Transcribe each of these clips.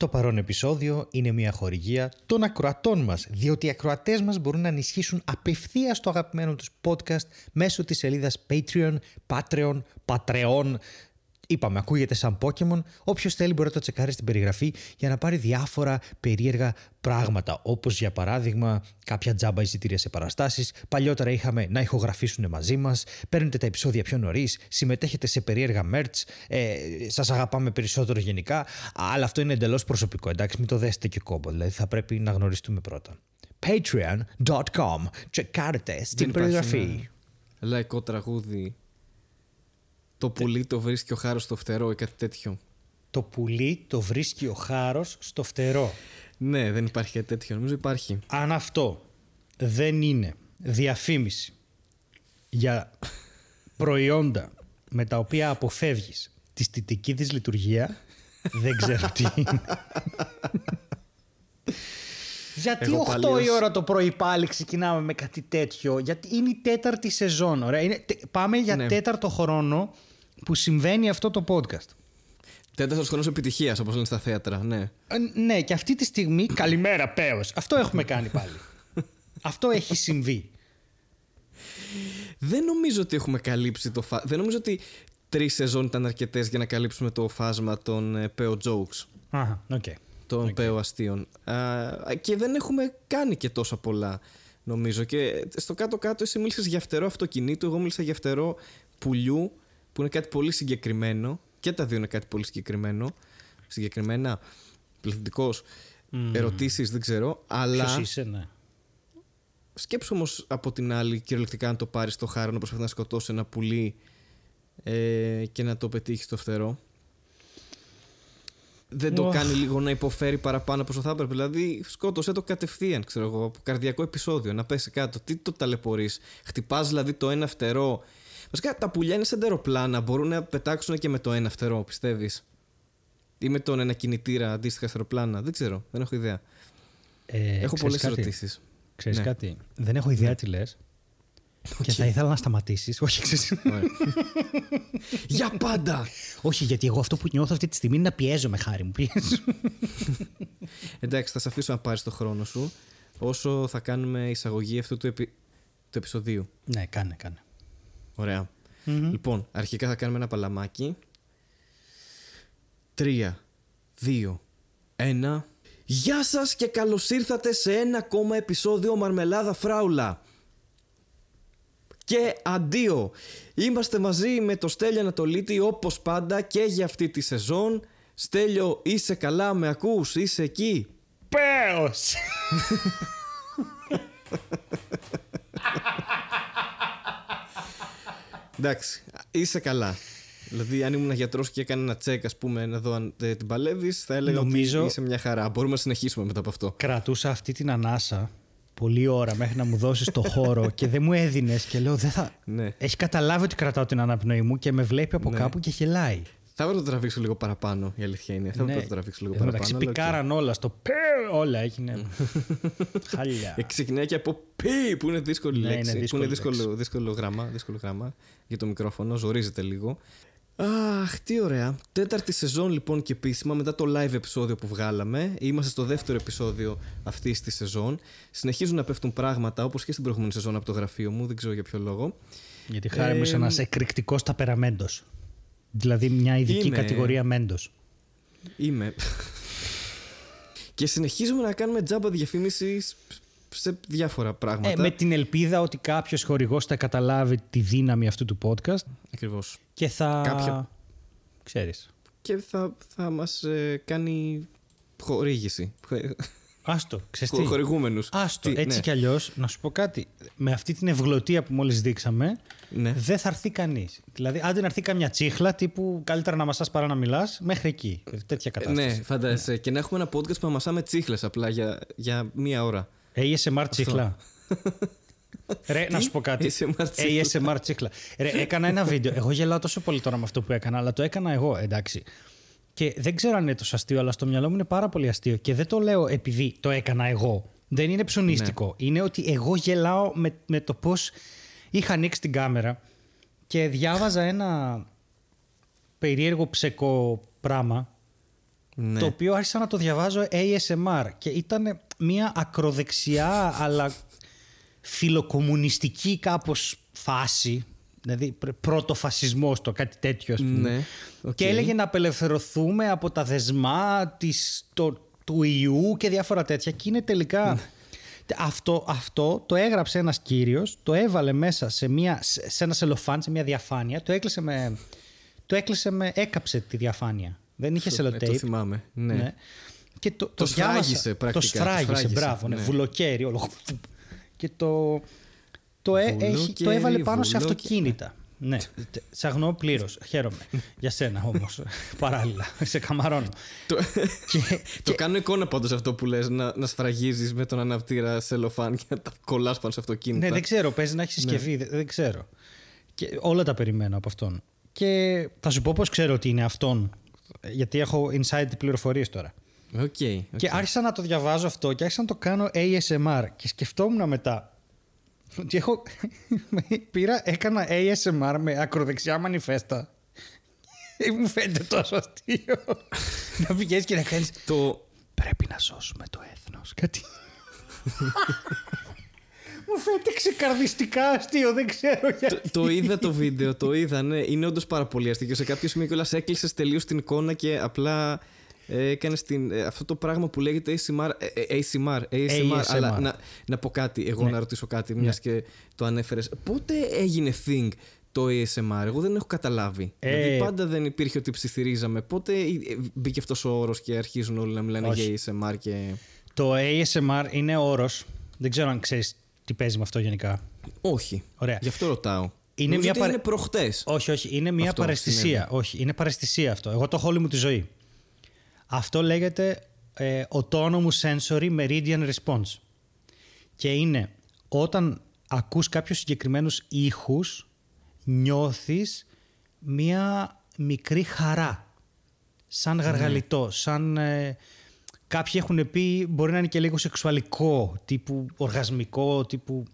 Το παρόν επεισόδιο είναι μια χορηγία των ακροατών μας, διότι οι ακροατές μας μπορούν να ενισχύσουν απευθείας το αγαπημένο τους podcast μέσω της σελίδας Patreon, Patreon, Patreon, Είπαμε, ακούγεται σαν Pokemon. Όποιος θέλει μπορεί να το τσεκάρει στην περιγραφή για να πάρει διάφορα περίεργα πράγματα. Όπως για παράδειγμα κάποια τζάμπα εισιτήρια σε παραστάσεις. Παλιότερα είχαμε να ηχογραφήσουν μαζί μας. Παίρνετε τα επεισόδια πιο νωρίς. Συμμετέχετε σε περίεργα merch. Ε, Σας αγαπάμε περισσότερο γενικά. Αλλά αυτό είναι εντελώς προσωπικό. Εντάξει, μην το δέσετε και κόμπο. Δηλαδή θα πρέπει να γνωριστούμε πρώτα. Patreon.com. Τσεκάρετε στην περιγραφή. Ναι. Λαϊκό τραγούδι το πουλί το βρίσκει ο χάρος στο φτερό ή κάτι τέτοιο. Το πουλί το βρίσκει ο χάρος στο φτερό. Ναι, δεν υπάρχει κάτι τέτοιο. Νομίζω υπάρχει. Αν αυτό δεν είναι διαφήμιση για προϊόντα με τα οποία αποφεύγεις τη στιτική της λειτουργία, δεν ξέρω τι είναι. Γιατί 8 η ώρα το πρωί πάλι ξεκινάμε με κάτι τέτοιο, γιατί είναι η τέταρτη σεζόν. Ωραία. Είναι, πάμε για ναι. τέταρτο χρόνο που συμβαίνει αυτό το podcast. Τέταρτο χρόνος επιτυχίας, όπως λένε στα θέατρα, ναι. Ε, ναι, και αυτή τη στιγμή. Καλημέρα, Πέος. Αυτό έχουμε κάνει πάλι. αυτό έχει συμβεί. Δεν νομίζω ότι έχουμε καλύψει το φάσμα. Δεν νομίζω ότι τρεις σεζόν ήταν αρκετές για να καλύψουμε το φάσμα των ε, Πέο jokes. Αχα, okay. Των okay. Πέο αστείων. και δεν έχουμε κάνει και τόσα πολλά, νομίζω. Και στο κάτω-κάτω, εσύ μίλησες για φτερό αυτοκινήτου, εγώ μίλησα για φτερό πουλιού που είναι κάτι πολύ συγκεκριμένο και τα δύο είναι κάτι πολύ συγκεκριμένο συγκεκριμένα πληθυντικός mm. ερωτήσεις δεν ξέρω αλλά Ποιος είσαι ναι σκέψου όμως από την άλλη κυριολεκτικά να το πάρεις στο χάρο να προσπαθείς να σκοτώσει ένα πουλί ε, και να το πετύχεις στο φτερό δεν το κάνει λίγο να υποφέρει παραπάνω από όσο θα έπρεπε. Δηλαδή, σκότωσε το κατευθείαν, ξέρω εγώ, από καρδιακό επεισόδιο, να πέσει κάτω. Τι το ταλαιπωρείς; Χτυπάς δηλαδή το ένα φτερό Βασικά τα πουλιά είναι σαν αεροπλάνα. Μπορούν να πετάξουν και με το ένα φτερό, πιστεύεις; Ή με τον ένα κινητήρα αντίστοιχα αεροπλάνα. Δεν ξέρω, δεν έχω ιδέα. Ε, έχω πολλές ερωτήσεις. Ξέρεις ναι. κάτι; Δεν έχω ιδέα ναι. τι λες. Okay. Και θα ήθελα να σταματήσεις. Όχι, ξέρεις. Για πάντα! Όχι, γιατί εγώ αυτό που νιώθω αυτή τη στιγμή είναι να πιέζω με χάρη μου. Πιέζω. Εντάξει, θα σε αφήσω να πάρεις το χρόνο σου όσο θα κάνουμε εισαγωγή αυτού του, επει... του επεισοδίου. Ναι, κάνε, κάνε. Ωραία. Λοιπόν, αρχικά θα κάνουμε ένα παλαμάκι. Τρία, δύο, ένα. Γεια σας και καλώς ήρθατε σε ένα ακόμα επεισόδιο Μαρμελάδα Φράουλα. Και αντίο. Είμαστε μαζί με το Στέλιο Ανατολίτη όπως πάντα και για αυτή τη σεζόν. Στέλιο, είσαι καλά, με ακούς, είσαι εκεί; Πέος! Εντάξει, είσαι καλά. Δηλαδή, αν ήμουν γιατρός και έκανε ένα τσεκ, ας πούμε, να δω αν την παλεύεις, θα έλεγα Νομίζω... ότι είσαι μια χαρά. Μπορούμε να συνεχίσουμε μετά από αυτό. Κρατούσα αυτή την ανάσα πολλή ώρα μέχρι να μου δώσεις το χώρο και δεν μου έδινες και λέω δεν θα. Ναι. Έχει καταλάβει ότι κρατάω την αναπνοή μου και με βλέπει από ναι. κάπου και γελάει. Θα έπρεπε να το τραβήξω λίγο παραπάνω, η αλήθεια είναι. Θα έπρεπε να το τραβήξω λίγο παραπάνω. Εντάξει, πικάραν όλα στο πε, όλα έγινε. Χάλια. Ε, ξεκινάει και από πι, που είναι δύσκολη ναι, λέξη. Είναι που είναι δύσκολο, δύσκολο, γράμμα, δύσκολο γράμμα για το μικρόφωνο, ζορίζεται λίγο. Αχ, τι ωραία. Τέταρτη σεζόν λοιπόν και επίσημα μετά το live επεισόδιο που βγάλαμε. Είμαστε στο δεύτερο επεισόδιο αυτής της σεζόν. Συνεχίζουν να πέφτουν πράγματα όπως και στην προηγούμενη σεζόν από το γραφείο μου, δεν ξέρω για ποιο λόγο. Γιατί χάρη μου είσαι ένας εκρηκτικός ταπεραμέντος. Δηλαδή μια ειδική Είμαι... κατηγορία μέντος. Είμαι. και συνεχίζουμε να κάνουμε τζάμπα διαφήμισης σε διάφορα πράγματα. Ε, με την ελπίδα ότι κάποιος χορηγός θα καταλάβει τη δύναμη αυτού του podcast. Ακριβώς. Και θα. Κάποια... Ξέρεις. Και θα, θα μας ε, κάνει χορήγηση. Άστο, ξέρεις Χορηγούμενους. Άστο, έτσι ναι. κι αλλιώς, να σου πω κάτι. Με αυτή την ευγλωτία που μόλις δείξαμε, ναι. δεν θα έρθει κανείς. Δηλαδή, άντε να έρθει καμιά τσίχλα τύπου καλύτερα να μασάς παρά να μιλάς, μέχρι εκεί. Τέτοια κατάσταση. Ναι, φαντάζεσαι. Ναι. Και να έχουμε ένα podcast που να μασάμε τσίχλες απλά για, για μία ώρα. ASMR τσίχλα. Ρε, να σου πω κάτι. ASMR τσίχλα. Ρε, έκανα ένα βίντεο. Εγώ γελάω τόσο πολύ τώρα με αυτό που έκανα, αλλά το έκανα εγώ, εντάξει. Και δεν ξέρω αν είναι τόσο αστείο, αλλά στο μυαλό μου είναι πάρα πολύ αστείο. Και δεν το λέω επειδή το έκανα εγώ. Δεν είναι ψωνίστικο. Ναι. Είναι ότι εγώ γελάω με, με το πώς είχα ανοίξει την κάμερα και διάβαζα ένα περίεργο ψεκό πράγμα ναι. το οποίο άρχισα να το διαβάζω ASMR και ήταν μια ακροδεξιά αλλά φιλοκομμουνιστική κάπως φάση δηλαδή πρώτο φασισμός το κάτι τέτοιο ας πούμε. Ναι, και έλεγε να απελευθερωθούμε από τα δεσμά της, το, του ιού και διάφορα τέτοια και είναι τελικά ναι. αυτό, αυτό το έγραψε ένας κύριος το έβαλε μέσα σε, μια, σε ένας σελοφάν, σε μια διαφάνεια το έκλεισε με, το έκλεισε με έκαψε τη διαφάνεια δεν είχε σελοτέιπ. το θυμάμαι. Ναι. ναι. Και το, το, το σφράγισε πρακτικά. Το σφράγισε, μπράβο. Ναι. ναι. Βουλοκαίρι όλο. Και το, το, ε, έχει, το έβαλε πάνω σε αυτοκίνητα. Ναι, σε αγνοώ πλήρως. Χαίρομαι. Για σένα όμως. Παράλληλα. Σε καμαρώνω. το, και, το κάνω εικόνα πάντως αυτό που λες να, να σφραγίζεις με τον αναπτήρα σελοφάν και να τα κολλάς πάνω σε αυτοκίνητα. Ναι, δεν ξέρω. Παίζει να έχεις συσκευή. Ναι. Δεν, ξέρω. Και όλα τα περιμένω από αυτόν. Και θα σου πω πώς ξέρω ότι είναι αυτόν γιατί έχω inside πληροφορίες τώρα. Okay, okay. Και άρχισα να το διαβάζω αυτό και άρχισα να το κάνω ASMR και σκεφτόμουν μετά ότι έχω... πήρα, έκανα ASMR με ακροδεξιά μανιφέστα μου φαίνεται τόσο αστείο να πηγαίνεις και να κάνει. Το... Πρέπει να σώσουμε το έθνος. Κάτι... Μου φαίνεται ξεκαρδιστικά αστείο, δεν ξέρω γιατί. Το, το είδα το βίντεο, το είδα, ναι. Είναι όντως πάρα πολύ αστείο. Σε κάποιο σημείο κιόλας έκλεισες τελείως την εικόνα και απλά ε, έκανε ε, αυτό το πράγμα που λέγεται ASMR. Ε, ASMR, ASMR, αλλά να, να πω κάτι, εγώ ναι. να ρωτήσω κάτι, μιας ναι. και το ανέφερες. Πότε έγινε thing το ASMR, εγώ δεν έχω καταλάβει. Ε... Δηλαδή πάντα δεν υπήρχε ότι ψιθυρίζαμε. Πότε μπήκε αυτός ο όρος και αρχίζουν όλοι να μιλάνε για ASMR και. Το ASMR είναι όρος. Δεν ξέρω αν ξέρεις τι παίζει με αυτό γενικά. Όχι. Ωραία. Γι' αυτό ρωτάω. Είναι μια παρε... είναι προχτές. Όχι, όχι. Είναι μια παρεστησία. Όχι, είναι παρεστησία αυτό. Εγώ το έχω όλη μου τη ζωή. Αυτό λέγεται ε, Autonomous Sensory Meridian Response. Και είναι όταν ακούς κάποιους συγκεκριμένους ήχους, νιώθεις μία μικρή χαρά. Σαν ναι. γαργαλιτό, σαν... Ε, Κάποιοι έχουν πει μπορεί να είναι και λίγο σεξουαλικό, τύπου οργασμικό, τύπου...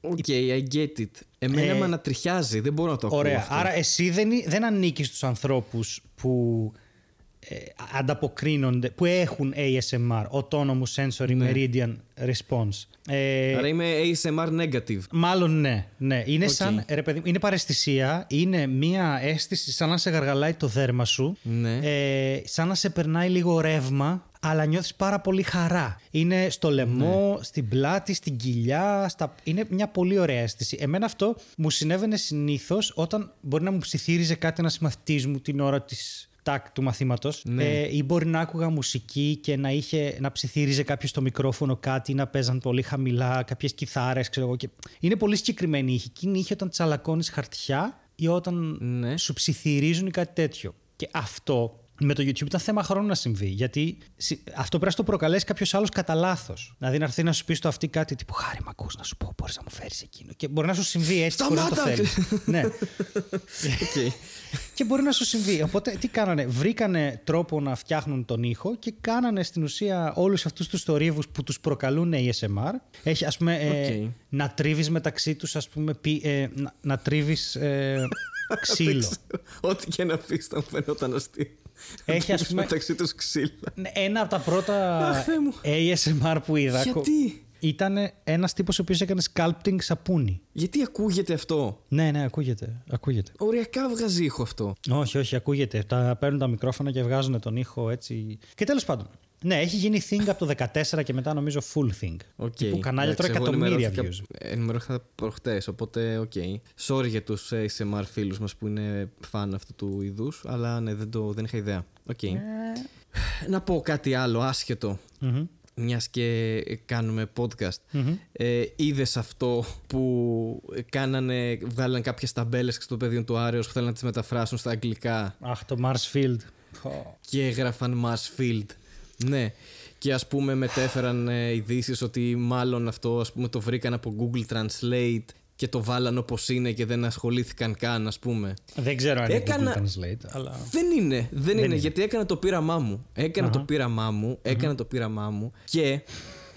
Οκ, okay, I get it. Εμένα ε, με ανατριχιάζει, δεν μπορώ να το ακούω Ωραία, άρα εσύ δεν, δεν ανήκεις στους ανθρώπους που ε, ανταποκρίνονται, που έχουν ASMR, Autonomous Sensory ναι. Meridian Response. Ε, Άρα είμαι ASMR negative. Μάλλον ναι. ναι. Είναι σαν, ρε παιδί, είναι παρεστησία, είναι μία αίσθηση σαν να σε γαργαλάει το δέρμα σου, ναι. ε, σαν να σε περνάει λίγο ρεύμα, αλλά νιώθεις πάρα πολύ χαρά. Είναι στο λαιμό, ναι. στην πλάτη, στην κοιλιά, στα... είναι μια πολύ ωραία αίσθηση. Εμένα αυτό μου συνέβαινε συνήθως όταν μπορεί να μου ψιθύριζε κάτι ένας μαθητής μου την ώρα της τάκ του μαθήματος. Ναι. Ε, ή μπορεί να άκουγα μουσική και να, είχε, να ψιθύριζε κάποιος στο μικρόφωνο κάτι ή να παίζαν πολύ χαμηλά κάποιες κιθάρες, ξέρω εγώ. Και... Είναι πολύ συγκεκριμένη η ήχη. Και είναι η ήχη όταν τσαλακώνεις χαρτιά ή όταν ναι. σου ψιθυρίζουν ή κάτι τέτοιο. Και αυτό με το YouTube ήταν θέμα χρόνου να συμβεί. Γιατί αυτό πρέπει να το προκαλέσει κάποιος άλλος κατά λάθος. Δηλαδή να έρθει να σου πει στο αυτή κάτι τύπου Χάρη, μα ακούς να σου πω, μπορείς να μου φέρεις εκείνο. Και μπορεί να σου συμβεί έτσι χωρίς να το θέλεις. ναι. Okay. και μπορεί να σου συμβεί. Οπότε τι κάνανε, βρήκανε τρόπο να φτιάχνουν τον ήχο και κάνανε στην ουσία όλους αυτούς τους θορύβους που τους προκαλούν ASMR. Έχει ας πούμε okay. ε, να τρίβεις μεταξύ τους, ας πούμε, πι, ε, να, να τρίβεις ε, ξύλο. Ό,τι και να πεις θα μου φαινόταν αστείο. Έχει ας πούμε. Μεταξύ τους ξύλα. Ναι, ένα από τα πρώτα ASMR που είδα. Γιατί; Ήταν ένας τύπος ο οποίος έκανε sculpting σαπούνι. Γιατί ακούγεται αυτό; Ναι, ναι, ακούγεται. ακούγεται. Οριακά βγάζει ήχο αυτό. Όχι, όχι, ακούγεται. Τα παίρνουν τα μικρόφωνα και βγάζουν τον ήχο έτσι. Και τέλος πάντων. Ναι, έχει γίνει thing από το 14 και μετά νομίζω full thing. Okay. Που κανάλια τώρα εκατομμύρια views. Ενημερώθηκα προχτές, οπότε οκ. Okay. Sorry για τους ASMR φίλους μας που είναι φαν αυτού του είδους, αλλά ναι, δεν, το, δεν είχα ιδέα. Okay. Ε... Να πω κάτι άλλο άσχετο. Mm-hmm. Μιας και κάνουμε podcast mm-hmm. ε, Είδες αυτό που κάνανε Βγάλανε κάποιες ταμπέλες στο πεδίο του Άρεος Που θέλουν να τις μεταφράσουν στα αγγλικά; Αχ το Marsfield Και έγραφαν Marsfield ναι. Και ας πούμε μετέφεραν ε, ειδήσεις ότι μάλλον αυτό ας πούμε το βρήκαν από Google Translate και το βάλαν όπως είναι και δεν ασχολήθηκαν καν, ας πούμε. Δεν ξέρω αν έκανα... είναι Google Translate, αλλά. Δεν είναι, δεν, είναι, γιατί έκανα το πείραμά μου. Έκανα το πείραμά μου, έκανα το πείραμά μου και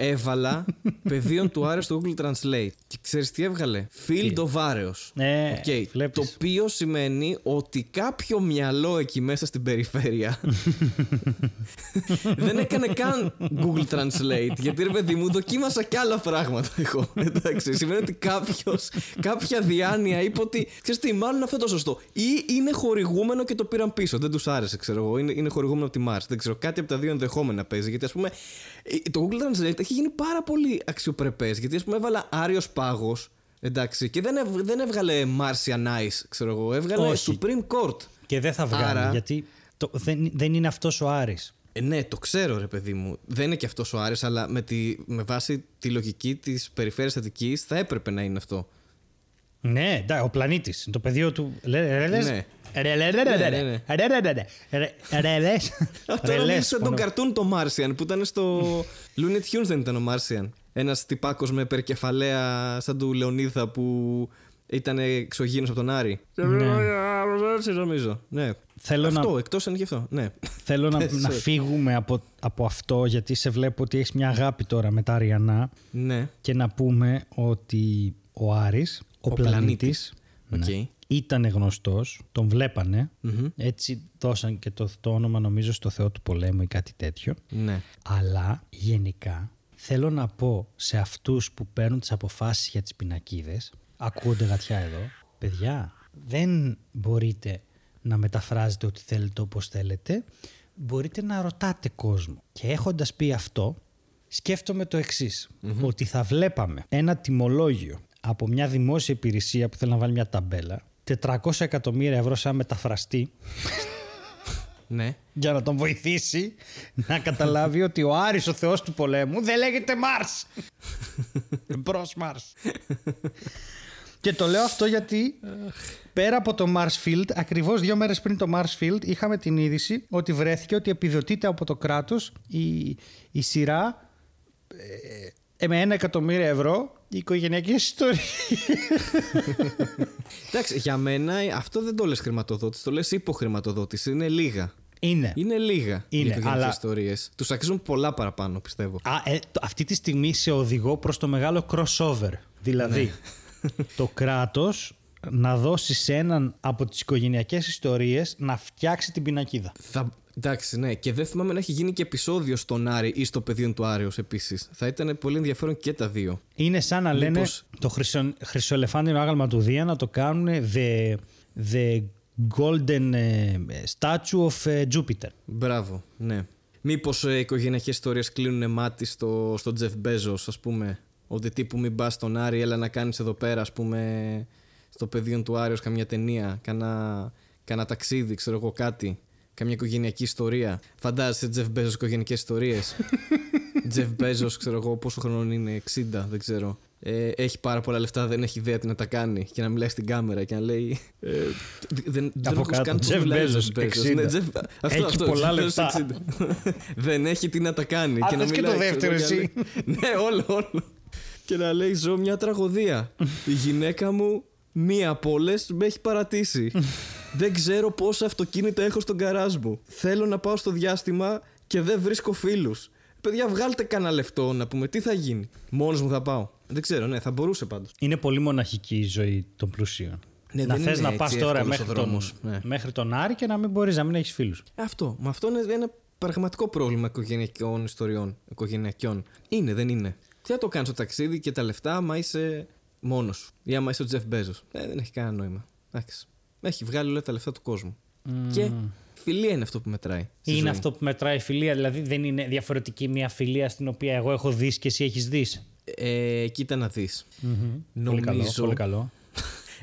έβαλα πεδίων του Άρεο στο Google Translate. Και ξέρεις τι έβγαλε; Field of Άρεο. Ναι, okay. Το οποίο σημαίνει ότι κάποιο μυαλό εκεί μέσα στην περιφέρεια δεν έκανε καν Google Translate. Γιατί ρε παιδί μου, δοκίμασα και άλλα πράγματα εγώ. Εντάξει, σημαίνει ότι κάποιος, κάποια διάνοια είπε ότι ξέρεις τι, μάλλον αυτό το σωστό. Ή είναι χορηγούμενο και το πήραν πίσω. Δεν τους άρεσε, ξέρω εγώ. Είναι, είναι χορηγούμενο από τη Mars. Δεν ξέρω, κάτι από τα δύο ενδεχόμενα παίζει. Γιατί ας πούμε, το Google Translate έχει γίνει πάρα πολύ αξιοπρεπές. Γιατί ας πούμε, έβαλα Άριος Πάγος. Εντάξει, και δεν, δεν έβγαλε Martian Ice, ξέρω εγώ. Έβγαλε Όχι. Supreme Court. Και δεν θα βγάλει, Άρα... γιατί το, δεν, δεν είναι αυτός ο Άρης. Ε, ναι, το ξέρω ρε παιδί μου. Δεν είναι και αυτός ο Άρης, αλλά με, τη, με βάση τη λογική της περιφέρειας Αττικής θα έπρεπε να είναι αυτό. Ναι, ο πλανήτης. Το πεδίο του. Ναι. Αυτό νομίζω τον καρτούν το Martian που ήταν στο Looney Tunes δεν ήταν ο Martian. Ένας τυπάκος με περκεφαλαία σαν του Λεωνίδα που ήταν εξωγήινος από τον Άρη. Ναι. νομίζω. Ναι. Θέλω αυτό, να... εκτός αν και αυτό. Ναι. Θέλω να, να φύγουμε από, από αυτό γιατί σε βλέπω ότι έχεις μια αγάπη τώρα με τα Αριανά. Ναι. Και να πούμε ότι ο Άρης, ο, ο πλανήτης, πλανήτης. Ναι, ήταν γνωστός, τον βλεπανε έτσι δώσαν και το, το όνομα νομίζω στο Θεό του πολέμου ή κάτι τέτοιο. Ναι. Αλλά γενικά θέλω να πω σε αυτούς που παίρνουν τις αποφάσεις για τις πινακίδες, ακούγονται γατιά εδώ, παιδιά, δεν μπορείτε να μεταφράζετε ό,τι θέλετε όπως θέλετε, μπορείτε να ρωτάτε κόσμο. Και έχοντας πει αυτό, σκέφτομαι το εξής ότι θα βλέπαμε ένα τιμολόγιο από μια δημόσια υπηρεσία που θέλει να βάλει μια ταμπέλα 400 εκατομμύρια ευρώ σαν μεταφραστή ναι. για να τον βοηθήσει να καταλάβει ότι ο Άρης ο θεός του πολέμου δεν λέγεται Μάρς. Μπρος Μάρς. Και το λέω αυτό γιατί πέρα από το Marsfield, ακριβώς δύο μέρες πριν το Marsfield, είχαμε την είδηση ότι βρέθηκε ότι επιδοτείται από το κράτος η, η σειρά ε, με ένα εκατομμύριο ευρώ η οικογενειακή ιστορία. Εντάξει, για μένα αυτό δεν το λες χρηματοδότηση, το λες υποχρηματοδότηση. Είναι λίγα. Είναι. Είναι λίγα είναι, οι αλλά... ιστορίες. Τους αξίζουν πολλά παραπάνω, πιστεύω. Α, ε, αυτή τη στιγμή σε οδηγώ προς το μεγάλο crossover. Δηλαδή, ναι. το κράτος να δώσει σε έναν από τις οικογενειακές ιστορίες να φτιάξει την πινακίδα. Θα, εντάξει, ναι. Και δεν θυμάμαι να έχει γίνει και επεισόδιο στον Άρη ή στο πεδίο του Άρεος επίσης. Θα ήταν πολύ ενδιαφέρον και τα δύο. Είναι σαν να λένε το χρυσο, χρυσοελεφάντινο άγαλμα του Δία να το κάνουν the, the golden ε, statue of ε, Jupiter. Μπράβο, ναι. Μήπως ε, οι οικογενειακές ιστορίες κλείνουν μάτι στο, στο Jeff Bezos, ας πούμε; Ότι τύπου μην πας στον Άρη, έλα να κάνεις εδώ πέρα, ας πούμε, στο πεδίο του Άρεος καμιά ταινία, κάνα, ταξίδι, ξέρω εγώ κάτι. Καμιά οικογενειακή ιστορία. Φαντάζεσαι Τζεφ Μπέζος οικογενειακές ιστορίες. Τζεφ Μπέζος, ξέρω εγώ πόσο χρόνο είναι, 60, δεν ξέρω. Ε, έχει πάρα πολλά λεφτά, δεν έχει ιδέα τι να τα κάνει και να μιλάει στην κάμερα και να λέει. Ε, δεν δεν έχω καν Τζεφ Μπέζος. Έχει πολλά λεφτά. δεν έχει τι να τα κάνει. και να μιλάει. και το δεύτερο εσύ. ναι, όλο, όλο. Και να λέει: Ζω μια τραγωδία. Η γυναίκα μου Μία από όλες με έχει παρατήσει. δεν ξέρω πόσα αυτοκίνητα έχω στον καράζ μου. Θέλω να πάω στο διάστημα και δεν βρίσκω φίλους. Παιδιά, βγάλτε κανένα λεφτό να πούμε τι θα γίνει. Μόνος μου θα πάω. Δεν ξέρω, ναι, θα μπορούσε πάντως. Είναι πολύ μοναχική η ζωή των πλουσίων. Ναι, να θες να πας τώρα μέχρι τον, ναι. μέχρι τον Άρη και να μην μπορείς να μην έχεις φίλους. Αυτό. Μα αυτό είναι ένα πραγματικό πρόβλημα οικογενειακών ιστοριών. Οικογενειακιών. Είναι, δεν είναι. Τι θα το κάνεις το ταξίδι και τα λεφτά, άμα είσαι μόνος σου. Ή άμα είσαι ο Τζεφ Μπέζος. Ε, δεν έχει κανένα νόημα. Εντάξει. Έχει βγάλει όλα τα λεφτά του κόσμου. Mm. Και φιλία είναι αυτό που μετράει. Είναι ζωή. αυτό που μετράει η φιλία. Δηλαδή δεν είναι διαφορετική μια φιλία στην οποία εγώ έχω δεις και εσύ έχεις δεις. Ε, κοίτα να δεις. Mm-hmm. Νομίζω. Πολύ καλό. Πολύ καλό.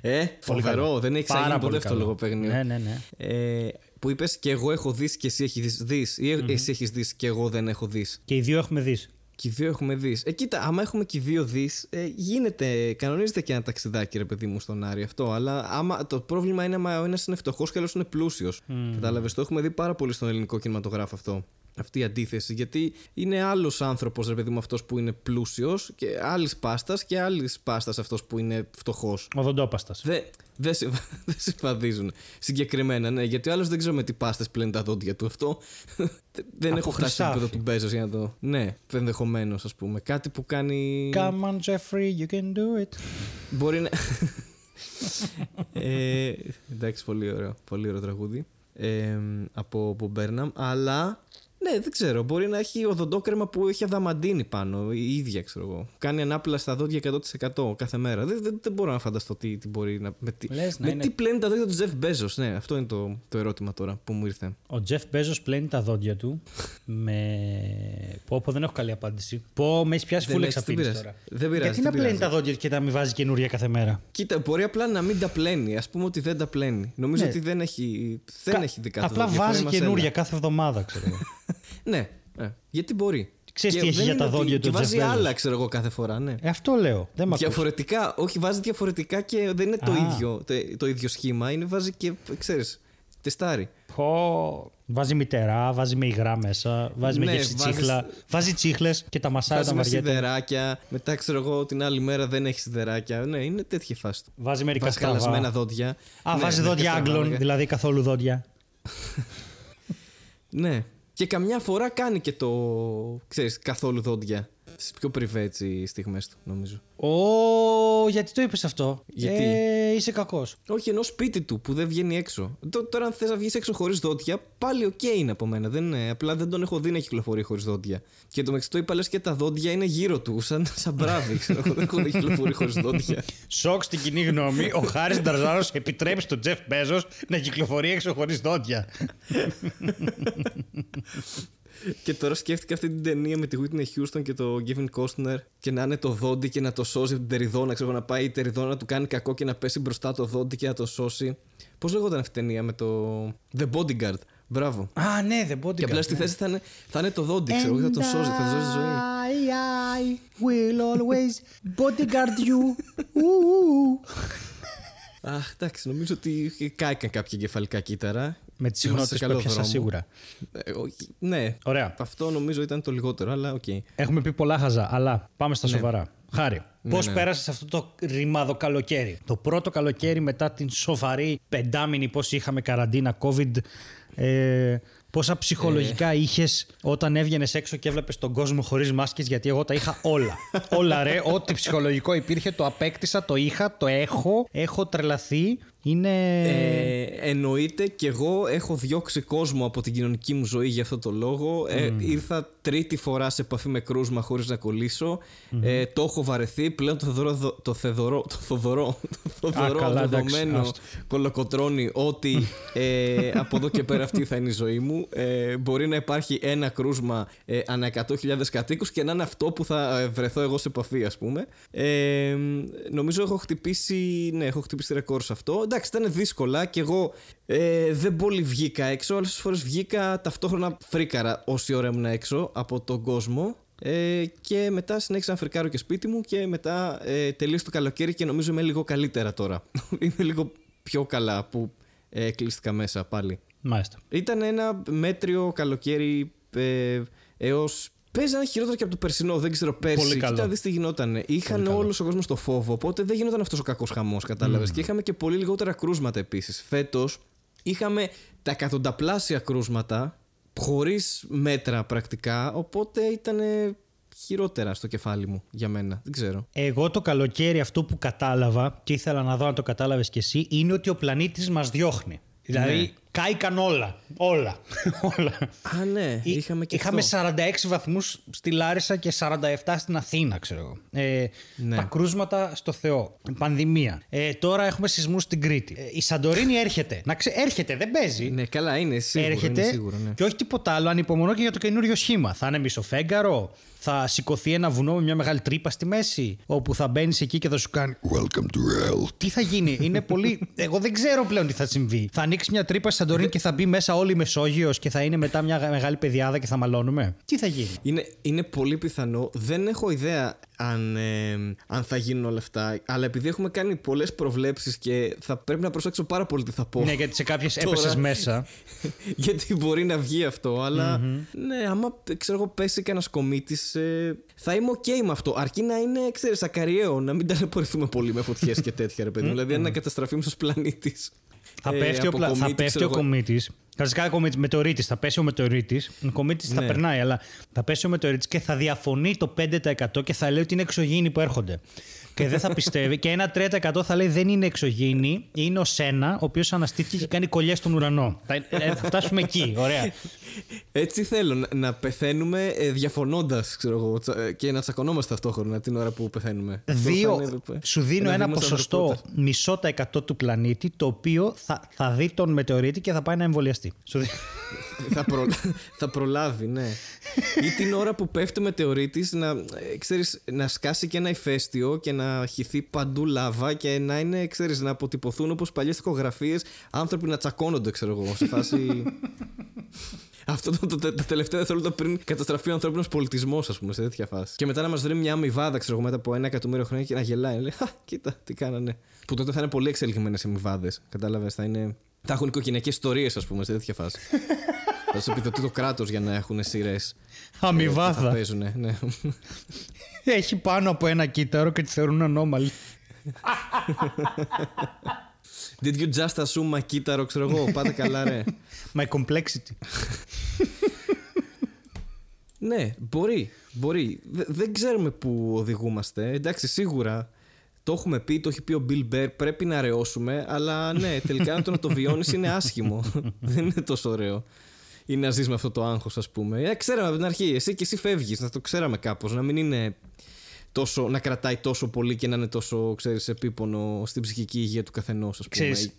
ε, φοβερό. Δεν έχεις ξαναγίνει ποτέ αυτό το λογοπαίγνιο. Ναι, ναι, ναι. Ε, που είπες και εγώ έχω δεις και εσύ έχεις δεις, ή mm-hmm. εσύ έχεις δεις και εγώ δεν έχω δεις. Και οι δύο έχουμε δεις. Και οι δύο έχουμε δεις. Ε, κοίτα, άμα έχουμε και οι δύο δεις, ε, γίνεται, κανονίζεται και ένα ταξιδάκι, ρε παιδί μου, στον Άρη αυτό. Αλλά άμα, το πρόβλημα είναι άμα ο ένας είναι φτωχός και ο άλλος είναι πλούσιος. Mm. Κατάλαβες, το έχουμε δει πάρα πολύ στον ελληνικό κινηματογράφο αυτό. Αυτή η αντίθεση. Γιατί είναι άλλος άνθρωπος, ρε παιδί μου, αυτός που είναι πλούσιος και άλλης πάστας και άλλης πάστας αυτός που είναι φτωχός. Οδοντόπαστα. Δε... Δεν, δεν συμβαδίζουν. Συγκεκριμένα, ναι. Γιατί ο άλλος δεν ξέρω με τι πάστες πλένει τα δόντια του. Αυτό δεν έχω φτάσει στο επίπεδο του Μπέζος για να το. Ναι, ενδεχομένως, ας πούμε. Κάτι που κάνει. Come on, Jeffrey, you can do it. Μπορεί να. ε, εντάξει, πολύ ωραίο. Πολύ ωραίο τραγούδι. Ε, από Μπομπέρναμ. Αλλά ναι, δεν ξέρω. Μπορεί να έχει οδοντόκρεμα που έχει αδαμαντίνη πάνω, η ίδια ξέρω εγώ. Κάνει ανάπλα στα δόντια 100% κάθε μέρα. Δεν, δεν, δεν μπορώ να φανταστώ τι, τι μπορεί να. Με, τι, Λες, με είναι... τι πλένει τα δόντια του Τζεφ Μπέζος. Ναι, αυτό είναι το, το ερώτημα τώρα που μου ήρθε. Ο Τζεφ Μπέζος πλένει τα δόντια του με. Πω, πω δεν έχω καλή απάντηση. Πω, με έχει πιάσει φούλεξ εξαπίνηση τώρα. Δεν πειράζει. Γιατί να πλένει τα δόντια και να μην βάζει καινούρια κάθε μέρα; Κοίτα, μπορεί απλά να μην τα πλένει. Α πούμε ότι δεν τα πλένει. Νομίζω ναι. ότι δεν έχει, δεν Κα... έχει δικά Απλά βάζει καινούρια κάθε εβδομάδα, ξέρω ναι, ναι, γιατί μπορεί. Ξέρεις τι έχει για τα δόντια του Βάζει άλλα, ξέρω εγώ, κάθε φορά. Ναι. Ε, αυτό λέω. Δεν διαφορετικά, όχι, βάζει διαφορετικά και δεν είναι το ίδιο, το, ίδιο σχήμα. Είναι βάζει και, ξέρεις, τεστάρι. Πω, βάζει μητερά, βάζει με υγρά μέσα, βάζει ναι, με γεύση βάζεις... τσίχλα. Βάζει τσίχλες και τα μασάει τα βαριέται. Βάζει σιδεράκια, μετά ξέρω εγώ την άλλη μέρα δεν έχει σιδεράκια. Ναι, είναι τέτοια φάση του. Βάζει μερικά βάζει χαλασμένα δόντια. Α, ναι, βάζει ναι, δόντια Άγγλων, δηλαδή καθόλου δόντια. ναι, και καμιά φορά κάνει και το, ξέρεις, καθόλου δόντια. Στις πιο privé έτσι στιγμές του, νομίζω. Ω, γιατί το είπες αυτό. Γιατί; Ε, είσαι κακός. Όχι, ενώ σπίτι του που δεν βγαίνει έξω. Τώρα, αν θες να βγεις έξω χωρίς δόντια, πάλι οκ okay είναι από μένα. Δεν είναι. Απλά δεν τον έχω δει να κυκλοφορεί χωρίς δόντια. Και εντωμεταξύ το είπα λες και τα δόντια είναι γύρω του, σαν, σαν μπράβοι. Ξέρω, δεν έχω δει κυκλοφορεί χωρίς δόντια. Σοκ στην κοινή γνώμη. Ο Χάρης Νταρζάρο επιτρέπει στον Τζεφ Μπέζος να κυκλοφορεί έξω χωρίς δόντια. Και τώρα σκέφτηκα αυτή την ταινία με τη Whitney Houston και το Kevin Costner και να είναι το δόντι και να το σώσει από την τεριδόνα. Ξέρω να πάει η τεριδόνα να του κάνει κακό και να πέσει μπροστά το δόντι και να το σώσει. Πώς λέγονταν αυτή η ταινία με το. The Bodyguard. Μπράβο. Α, ναι, The Bodyguard. Και απλά στη ναι. θέση θα είναι, θα είναι το δόντι, ξέρω εγώ, θα τον σώσει, θα τον σώσει ζωή. I, I will always bodyguard you. Αχ, εντάξει, νομίζω ότι κάηκαν κάποια κεφαλικά κύτταρα με τις συχνότητες που έπιασα σίγουρα. Ε, ναι. Ωραία. Αυτό νομίζω ήταν το λιγότερο, αλλά οκ. Okay. Έχουμε πει πολλά χαζά, αλλά πάμε στα ναι. σοβαρά. Χάρη, ναι, πώς ναι. πέρασε αυτό το ρημάδο καλοκαίρι; Το πρώτο καλοκαίρι μετά την σοβαρή πεντάμηνη, πώς είχαμε καραντίνα COVID. Ε, Πόσα ψυχολογικά ε. είχες όταν έβγαινες έξω και έβλεπες τον κόσμο χωρίς μάσκες γιατί εγώ τα είχα όλα. όλα ρε, ό,τι ψυχολογικό υπήρχε το απέκτησα, το είχα, το έχω, έχω τρελαθεί. Είναι... Ε, εννοείται και εγώ έχω διώξει κόσμο από την κοινωνική μου ζωή για αυτό το λόγο. Ε, ήρθα τρίτη φορά σε επαφή με κρούσμα χωρίς να κολλήσω. Ε, το έχω βαρεθεί. Πλέον το Θοδωρό, το Θεδωρό, το Θοδωρό, το Θοδωρό δεδομένο κολοκοτρώνει ότι ε, από εδώ και πέρα αυτή θα είναι η ζωή μου. Ε, μπορεί να υπάρχει ένα κρούσμα ε, ανά 100.000 κατοίκους και να είναι αυτό που θα ε, βρεθώ εγώ σε επαφή, ας πούμε. Ε, νομίζω έχω χτυπήσει, ναι, έχω χτυπήσει ρεκόρ σε αυτό. Εντάξει, ήταν δύσκολα και εγώ ε, δεν πολύ βγήκα έξω. Άλλες φορές βγήκα ταυτόχρονα φρίκαρα όση ώρα ήμουν έξω από τον κόσμο. Ε, και μετά συνέχισα να φρικάρω και σπίτι μου και μετά ε, τελείωσε το καλοκαίρι και νομίζω είμαι λίγο καλύτερα τώρα. είμαι λίγο πιο καλά που ε, κλείστηκα μέσα πάλι. Μάλιστα. Ήταν ένα μέτριο καλοκαίρι ε, έως. Παίζανε χειρότερο και από το περσινό, δεν ξέρω πέρσι. Πολύ καλό. Κοίτα, δεις τι γινόταν. Είχαν όλος ο κόσμος το φόβο, οπότε δεν γινόταν αυτός ο κακός χαμός, κατάλαβες. Mm. Και είχαμε και πολύ λιγότερα κρούσματα επίσης. Φέτος είχαμε τα εκατονταπλάσια κρούσματα, χωρίς μέτρα πρακτικά, οπότε ήταν χειρότερα στο κεφάλι μου για μένα. Δεν ξέρω. Εγώ το καλοκαίρι αυτό που κατάλαβα και ήθελα να δω αν το κατάλαβες κι εσύ είναι ότι ο πλανήτης μας διώχνει. Δηλαδή ναι. Κάηκαν όλα. Όλα. όλα. Α, ναι. Είχαμε και Είχαμε 46 βαθμούς στη Λάρισα και 47 στην Αθήνα, ξέρω εγώ. Ε, ναι. Τα κρούσματα στο Θεό. Πανδημία. Ε, τώρα έχουμε σεισμούς στην Κρήτη. Ε, η Σαντορίνη έρχεται. Να ξε... Έρχεται, δεν παίζει. Ναι, καλά, είναι σίγουρο. Έρχεται είναι σίγουρο, ναι. και όχι τίποτα άλλο. Ανυπομονώ και για το καινούριο σχήμα. Θα είναι μισοφέγγαρο, θα σηκωθεί ένα βουνό με μια μεγάλη τρύπα στη μέση, όπου θα μπαίνεις εκεί και θα σου κάνει Welcome to hell. Τι θα γίνει, είναι πολύ. Εγώ δεν ξέρω πλέον τι θα συμβεί. Θα ανοίξεις μια τρύπα στη Σαντορίνη και θα μπει μέσα όλη η Μεσόγειος και θα είναι μετά μια μεγάλη πεδιάδα και θα μαλώνουμε; Τι θα γίνει; Είναι, είναι πολύ πιθανό. Δεν έχω ιδέα αν, ε, αν θα γίνουν όλα αυτά. Αλλά επειδή έχουμε κάνει πολλές προβλέψεις και θα πρέπει να προσέξω πάρα πολύ τι θα πω. Ναι, γιατί σε κάποιες έπεσες μέσα. γιατί μπορεί να βγει αυτό. Αλλά ναι, άμα ξέρω εγώ πέσει κανένα κομίτη, ε, θα είμαι OK με αυτό. Αρκεί να είναι, ξέρεις, ακαριαίο, να μην ταλαιπωρηθούμε πολύ με φωτιές και τέτοια, ρε παιδί. δηλαδή, αν καταστραφεί ως πλανήτης. Θα ε, πέφτει ο, πλα... θα πέφτει ο κομίτης. Βασικά μετεωρίτης. Θα πέσει ο μετεωρίτης. Ο κομίτης ναι. θα περνάει, αλλά θα πέσει ο μετεωρίτης και θα διαφωνεί το 5% και θα λέει ότι είναι εξωγήινοι που έρχονται και δεν θα πιστεύει. και ένα 3% θα λέει δεν είναι εξωγήινη, είναι ο Σένα, ο οποίος αναστήθηκε και κάνει κολλιές στον ουρανό. θα, ε, θα φτάσουμε εκεί. Ωραία. Έτσι θέλω να πεθαίνουμε ε, διαφωνώντας, ξέρω εγώ, ε, και να τσακωνόμαστε ταυτόχρονα την ώρα που πεθαίνουμε. Δύο, σου δίνω ένα ποσοστό μισό τα εκατό του πλανήτη, το οποίο θα, θα δει τον μετεωρίτη και θα πάει να εμβολιαστεί. θα, προ, θα προλάβει, ναι. Ή την ώρα που πέφτει ο μετεωρίτης να, ξέρεις, να σκάσει και ένα ηφαίστειο και να να χυθεί παντού λάβα και να είναι, ξέρεις, να αποτυπωθούν όπως παλιές τοιχογραφίες άνθρωποι να τσακώνονται, ξέρω εγώ, σε φάση... Αυτό το, το, το, το τελευταίο δευτερόλεπτο πριν καταστραφεί ο ανθρώπινος πολιτισμός, ας πούμε, σε τέτοια φάση. Και μετά να μας βρει μια αμοιβάδα, ξέρω εγώ, μετά από ένα εκατομμύριο χρόνια και να γελάει. Λέει, Χα, κοίτα, τι κάνανε. Που τότε θα είναι πολύ εξελιγμένες αμοιβάδες. Κατάλαβες, θα είναι. Θα έχουν οικογενειακές ιστορίες, ας πούμε, σε τέτοια φάση. θα σου επιδοτεί το κράτος για να έχουν σειρές. Αμοιβάδα. Θα παίζουν, ναι. Έχει πάνω από ένα κύτταρο και τη θεωρούν ανώμαλη. Did you just assume my κύτταρο, ξέρω εγώ, πάτε καλά ρε. My complexity. ναι, μπορεί, μπορεί. δεν ξέρουμε πού οδηγούμαστε. Εντάξει, σίγουρα το έχουμε πει, το έχει πει ο Bill Bear, πρέπει να ρεώσουμε, αλλά ναι, τελικά το να το βιώνεις είναι άσχημο. δεν είναι τόσο ωραίο ή να ζεις με αυτό το άγχος, ας πούμε. Ε, ξέραμε από την αρχή. Εσύ και εσύ φεύγεις, να το ξέραμε κάπως. Να μην είναι τόσο, να κρατάει τόσο πολύ και να είναι τόσο, ξέρεις, επίπονο στην ψυχική υγεία του καθενός, ας πούμε. Ξέρεις,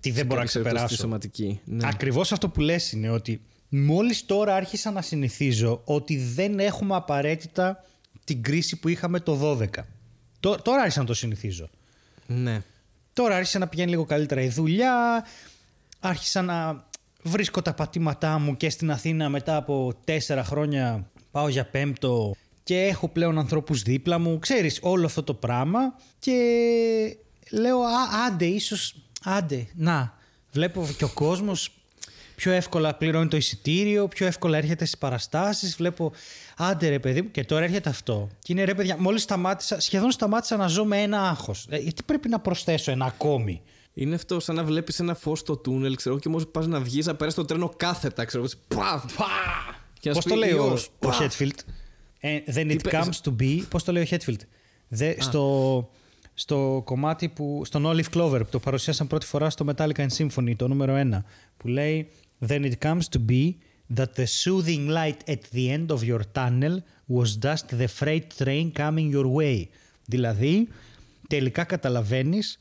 τι δεν μπορώ να ξεπεράσω. Σωματική. Ναι. Ακριβώς αυτό που λες είναι ότι μόλις τώρα άρχισα να συνηθίζω ότι δεν έχουμε απαραίτητα την κρίση που είχαμε το 12. Τώρα άρχισα να το συνηθίζω. Ναι. Τώρα άρχισε να πηγαίνει λίγο καλύτερα η δουλειά. Άρχισα να βρίσκω τα πατήματά μου και στην Αθήνα μετά από τέσσερα χρόνια πάω για πέμπτο και έχω πλέον ανθρώπους δίπλα μου, ξέρεις όλο αυτό το πράγμα και λέω Α, άντε ίσως, άντε, να, βλέπω και ο κόσμος πιο εύκολα πληρώνει το εισιτήριο, πιο εύκολα έρχεται στις παραστάσεις, βλέπω άντε ρε παιδί μου και τώρα έρχεται αυτό. Και είναι ρε παιδιά, μόλις σταμάτησα, σχεδόν σταμάτησα να ζω με ένα άγχος. Ε, γιατί πρέπει να προσθέσω ένα ακόμη; Είναι αυτό σαν να βλέπεις ένα φως στο τούνελ, ξέρω και μόλι πας να βγεις, να περάσει το τρένο κάθετα, ξέρω. Πα, πα, Πώς το λέει ο, ο Χέτφιλτ. then it comes to be. Πώς το λέει ο Χέτφιλτ. Στο, στο κομμάτι που. στον Olive Clover που το παρουσίασαν πρώτη φορά στο Metallica and Symphony, το νούμερο 1. Που λέει Then it comes to be that the soothing light at the end of your tunnel was just the freight train coming your way. Δηλαδή, τελικά καταλαβαίνεις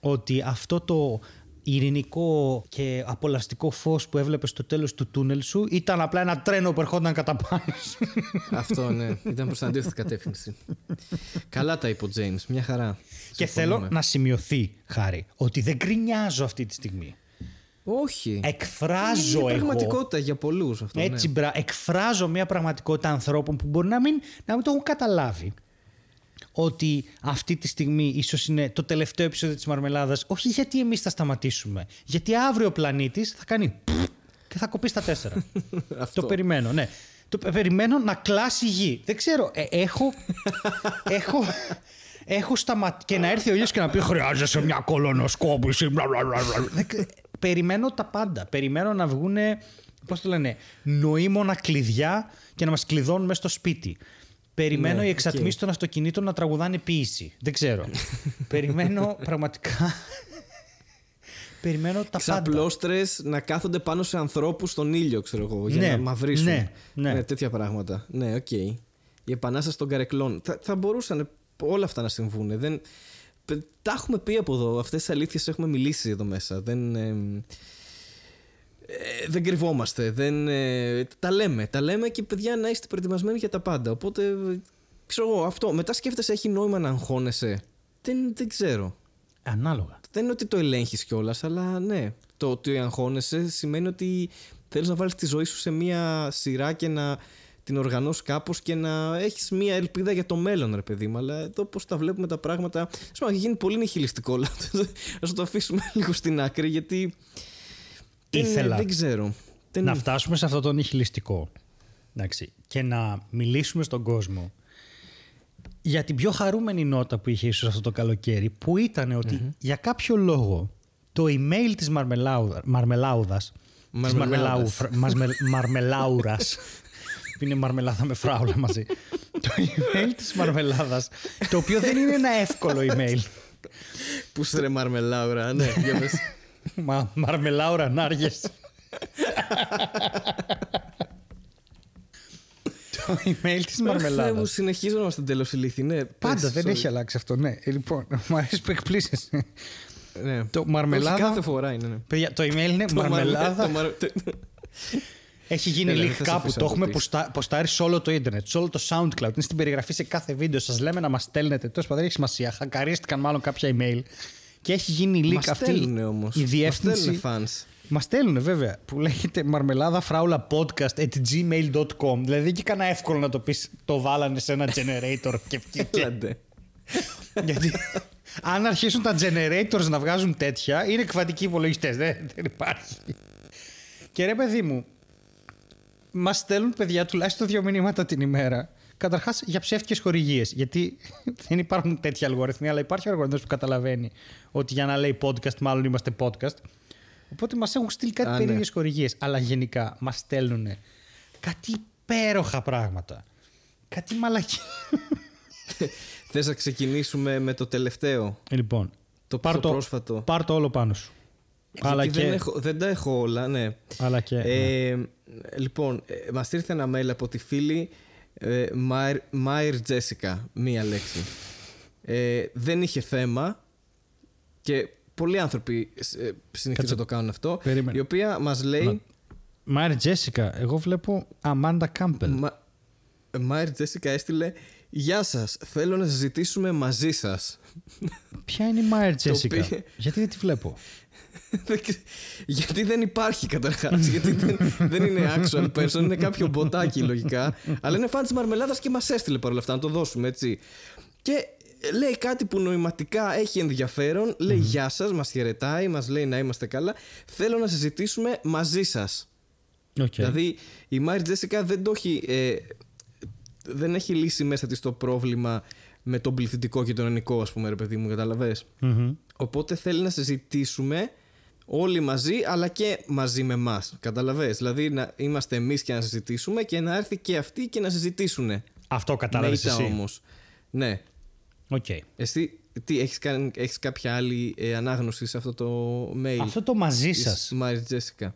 ότι αυτό το ειρηνικό και απολαστικό φως που έβλεπες στο τέλος του τούνελ σου ήταν απλά ένα τρένο που ερχόταν κατά πάνω Αυτό ναι, ήταν προς την αντίθετη κατεύθυνση. Καλά τα είπε ο Τζέιμς, μια χαρά. Και θέλω να σημειωθεί, Χάρη, ότι δεν γκρινιάζω αυτή τη στιγμή. Όχι. Εκφράζω είναι εγώ. πραγματικότητα για πολλούς αυτό. Έτσι, ναι. μπρα, εκφράζω μια πραγματικότητα ανθρώπων που μπορεί να μην, να μην το έχουν καταλάβει ότι αυτή τη στιγμή ίσως είναι το τελευταίο επεισόδιο της Μαρμελάδας, όχι γιατί εμείς θα σταματήσουμε. Γιατί αύριο ο πλανήτης θα κάνει και θα κοπεί στα τέσσερα. το περιμένω, ναι. Το περιμένω να κλάσει η γη. Δεν ξέρω. Ε, έχω. έχω. Έχω σταματήσει. Και να έρθει ο ήλιος και να πει: Χρειάζεσαι μια κολονοσκόπηση. Περιμένω τα πάντα. Περιμένω να βγουν. Πώς το λένε, νοήμονα κλειδιά και να μας κλειδώνουν μέσα στο σπίτι. Περιμένω ναι, οι εξατμίσεις okay. των αυτοκινήτων να τραγουδάνε ποίηση. Δεν ξέρω. Περιμένω πραγματικά. Περιμένω τα ξαπλώστρες να κάθονται πάνω σε ανθρώπους στον ήλιο, ξέρω εγώ, για ναι, να μαυρίσουν. Ναι, ναι. ναι, τέτοια πράγματα. Ναι, οκ. Okay. Η επανάσταση των καρεκλών. Θα, θα μπορούσαν όλα αυτά να συμβούν. Δεν... Τα έχουμε πει από εδώ. Αυτές τις αλήθειες έχουμε μιλήσει εδώ μέσα. Δεν. Ε, δεν κρυβόμαστε. Δεν, ε, τα λέμε. Τα λέμε και παιδιά να είστε προετοιμασμένοι για τα πάντα. Οπότε, ξέρω εγώ, αυτό. Μετά σκέφτεσαι, έχει νόημα να αγχώνεσαι. Δεν, δεν ξέρω. Ανάλογα. Δεν είναι ότι το ελέγχεις κιόλας, αλλά ναι. το ότι αγχώνεσαι σημαίνει ότι θέλεις να βάλεις τη ζωή σου σε μία σειρά και να την οργανώσεις κάπως και να έχεις μία ελπίδα για το μέλλον, ρε παιδί μου. Αλλά εδώ πώς τα βλέπουμε τα πράγματα. Έχει γίνει πολύ νυχιλιστικό. Α το αφήσουμε λίγο στην άκρη, γιατί. Ήθελα δεν ξέρω. Να φτάσουμε σε αυτό το νυχιλιστικό. Εντάξει, και να μιλήσουμε στον κόσμο για την πιο χαρούμενη νότα που είχε ίσως αυτό το καλοκαίρι που ήταν ότι για κάποιο λόγο το email της Μαρμελάουδας Μαρμελάουδας της Μαρμελάουρας. Που είναι μαρμελάδα με φράουλα μαζί. Το email της Μαρμελάδας το οποίο δεν είναι ένα εύκολο email. Πού ρε Μαρμελάουρα, ναι, Μα, Μαρμελάουρα Νάργες το email της Μαρμελάδα. μου συνεχίζω να είμαστε τέλο ηλίθι. Ναι, Πάντα δεν έχει αλλάξει αυτό, ναι. Ε, λοιπόν, μου αρέσει που εκπλήσει. Ναι. Το μαρμελάδα. κάθε φορά είναι. Ναι. Παιδιά, το email είναι μαρμελάδα. Έχει γίνει ναι, link κάπου. Το έχουμε ποστάρει σε όλο το Ιντερνετ, σε όλο το SoundCloud. Είναι στην περιγραφή σε κάθε βίντεο. Σας λέμε να μας στέλνετε. Τέλος πάντων, έχει σημασία. Χακαρίστηκαν μάλλον κάποια email. Και έχει γίνει link αυτή η διεύθυνση. Μας στέλνουν βέβαια που λέγεται μαρμελάδα φράουλα podcast at gmail.com. Δηλαδή και κανένα εύκολο να το πεις το βάλανε σε ένα generator και βγήκε. Γιατί αν αρχίσουν τα generators να βγάζουν τέτοια, είναι κβαντικοί υπολογιστές. Δεν, δεν υπάρχει. Και ρε παιδί μου, μας στέλνουν παιδιά τουλάχιστον δύο μηνύματα την ημέρα. Καταρχάς για ψεύτικες χορηγίες. Γιατί δεν υπάρχουν τέτοια αλγοριθμοί, αλλά υπάρχει αλγοριθμό που καταλαβαίνει ότι για να λέει podcast, μάλλον είμαστε podcast. Οπότε μας έχουν στείλει κάτι περίεργε ναι. χορηγίες. Αλλά γενικά μας στέλνουν κάτι υπέροχα πράγματα. Κάτι μαλακή. Θες να ξεκινήσουμε με το τελευταίο; Λοιπόν. Το πιο πρόσφατο. Πάρ το όλο πάνω σου. Αλλά και... δεν, έχω, δεν τα έχω όλα, ναι. Αλλά και, ε, ναι. Λοιπόν, ε, μας ήρθε ένα mail από τη φίλη ε, Μάιρ Τζέσικα, μία λέξη. Ε, δεν είχε θέμα και πολλοί άνθρωποι ε, συνεχίζουν να το κάνουν αυτό. Περίμενε. Η οποία μας λέει. Μάιρ Τζέσικα, εγώ βλέπω Αμάντα Κάμπελ. Μάιρ Τζέσικα έστειλε Γεια σας. Θέλω να συζητήσουμε μαζί σας. Ποια είναι η Μάιρ Τζέσικα, Γιατί δεν τη βλέπω; γιατί δεν υπάρχει καταρχάς. γιατί δεν, δεν είναι actual person, είναι κάποιο μποτάκι λογικά. αλλά είναι φαν της μαρμελάδας και μας έστειλε παρόλα αυτά να το δώσουμε έτσι. Και λέει κάτι που νοηματικά έχει ενδιαφέρον. Λέει γεια σας, μας χαιρετάει, μας λέει να είμαστε καλά. Θέλω να συζητήσουμε μαζί σας. Okay. Δηλαδή η Μάρι Τζέσικα δεν το έχει. Ε, δεν έχει λύσει μέσα της το πρόβλημα με τον πληθυντικό και τον ενικό, ας πούμε, ρε παιδί μου, καταλαβες; Οπότε θέλει να συζητήσουμε όλοι μαζί, αλλά και μαζί με εμάς. Καταλαβες; Δηλαδή να είμαστε εμείς και να συζητήσουμε και να έρθει και αυτοί και να συζητήσουν. Αυτό κατάλαβες. εσύ. όμως. Ναι. Okay. Εσύ τι, έχεις, κάνει, έχεις κάποια άλλη ε, ανάγνωση σε αυτό το mail. Αυτό το μαζί σας. Μάρι Τζέσικα;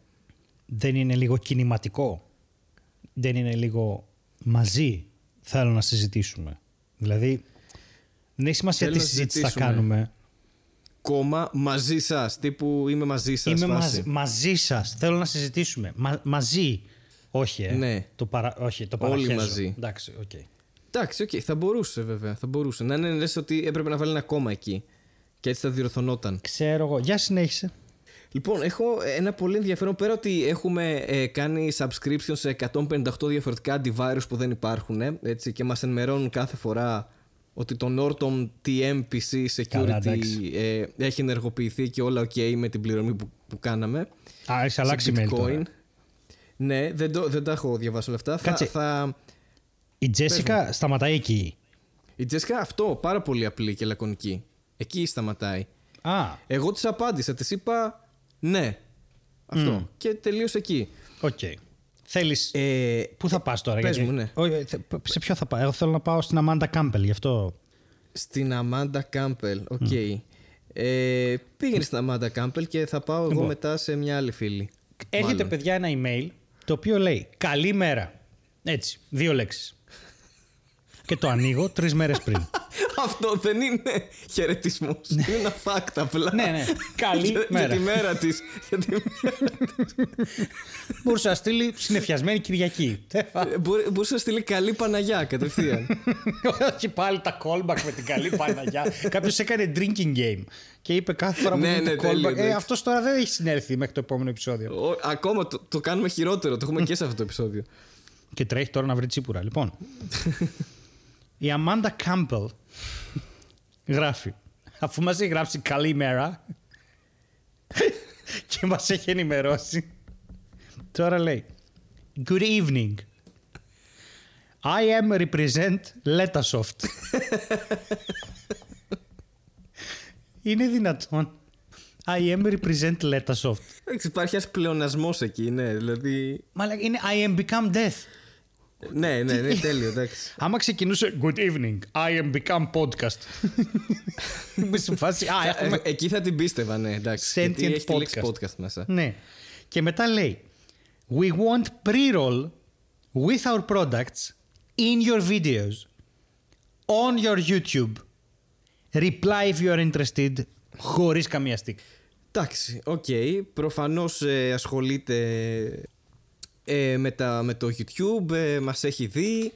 Δεν είναι λίγο κινηματικό; Δεν είναι λίγο μαζί; Θέλω να συζητήσουμε. Δηλαδή, δεν έχει σημασία τι συζήτηση θα κάνουμε. Κόμμα μαζί σας. Τύπου είμαι μαζί σας. Είμαι μαζί, μαζί σας. Θέλω να συζητήσουμε. μαζί. Όχι, ε. Ναι. Το παρα... Όχι, το Όλοι μαζί. Εντάξει, οκ. Okay. Εντάξει, okay. θα μπορούσε βέβαια. Θα μπορούσε. Να είναι λες ότι έπρεπε να βάλει ένα κόμμα εκεί. Και έτσι θα διορθωνόταν. Ξέρω εγώ. Για συνέχισε. Λοιπόν, έχω ένα πολύ ενδιαφέρον. Πέρα ότι έχουμε ε, κάνει subscription σε 158 διαφορετικά antivirus που δεν υπάρχουν έτσι, και μας ενημερώνουν κάθε φορά ότι το Norton TMPC Security ε, έχει ενεργοποιηθεί και όλα ok με την πληρωμή που, που κάναμε. Α, έχει αλλάξει Bitcoin. Ναι, δεν, το, δεν τα έχω διαβάσει όλα αυτά. Κάτσε. Θα, Η Τζέσικα σταματάει εκεί. Η Τζέσικα αυτό, πάρα πολύ απλή και λακωνική. Εκεί σταματάει. Α. Εγώ της απάντησα, της είπα ναι. Αυτό. Και τελείωσε εκεί. Οκ. Okay. Θέλεις. Ε, Πού θα πας τώρα, πες γιατί... μου, ναι. σε ποιο θα πάω; Εγώ θέλω να πάω στην Αμάντα Κάμπελ, γι' αυτό. Στην Αμάντα Κάμπελ, οκ. Okay. Ε, πήγαινε στην Αμάντα Κάμπελ και θα πάω εγώ λοιπόν. μετά σε μια άλλη φίλη. Έρχεται, παιδιά, ένα email το οποίο λέει Καλημέρα. Έτσι, δύο λέξεις. Και το ανοίγω τρεις μέρες πριν. Αυτό δεν είναι χαιρετισμός. είναι ένα fact απλά. ναι, ναι. Καλή για, μέρα. Για τη μέρα της. Μπορούσε να στείλει συνεφιασμένη Κυριακή. Μπορούσε να στείλει καλή Παναγιά κατευθείαν. Όχι πάλι τα callback με την καλή Παναγιά. Κάποιος έκανε drinking game και είπε κάθε φορά που Ναι, είναι ναι, το τέλειο, callback. Ε, εντάξει. αυτός τώρα δεν έχει συνέλθει μέχρι το επόμενο επεισόδιο. Ο- Ακόμα το, το κάνουμε χειρότερο. Το έχουμε και σε αυτό το επεισόδιο. Και τρέχει τώρα να βρει τσίπουρα. Λοιπόν, η Αμάντα Κάμπελ γράφει. Αφού μας έχει γράψει καλή μέρα και μας έχει ενημερώσει, τώρα λέει Good evening. I am represent Letasoft. Είναι δυνατόν. I am represent Letasoft. Εντάξει, υπάρχει ένας πλεονασμός εκεί, ναι. Δηλαδή. Μα λέει, είναι I am become death. Ναι, ναι, ναι, τέλειο, εντάξει. Άμα ξεκινούσε Good evening, I am become podcast. Είμαι σε φάση. Α, έχουμε. Ε, εκεί θα την πίστευα, ναι, εντάξει. Sentient γιατί έχει τη λέξη podcast. podcast μέσα. Ναι. Και μετά λέει We want pre-roll with our products in your videos on your YouTube. Reply if you are interested χωρίς καμία στίξη. Εντάξει, οκ. Προφανώς ε, ασχολείται ε, με, τα, με το YouTube, ε, μας έχει δει,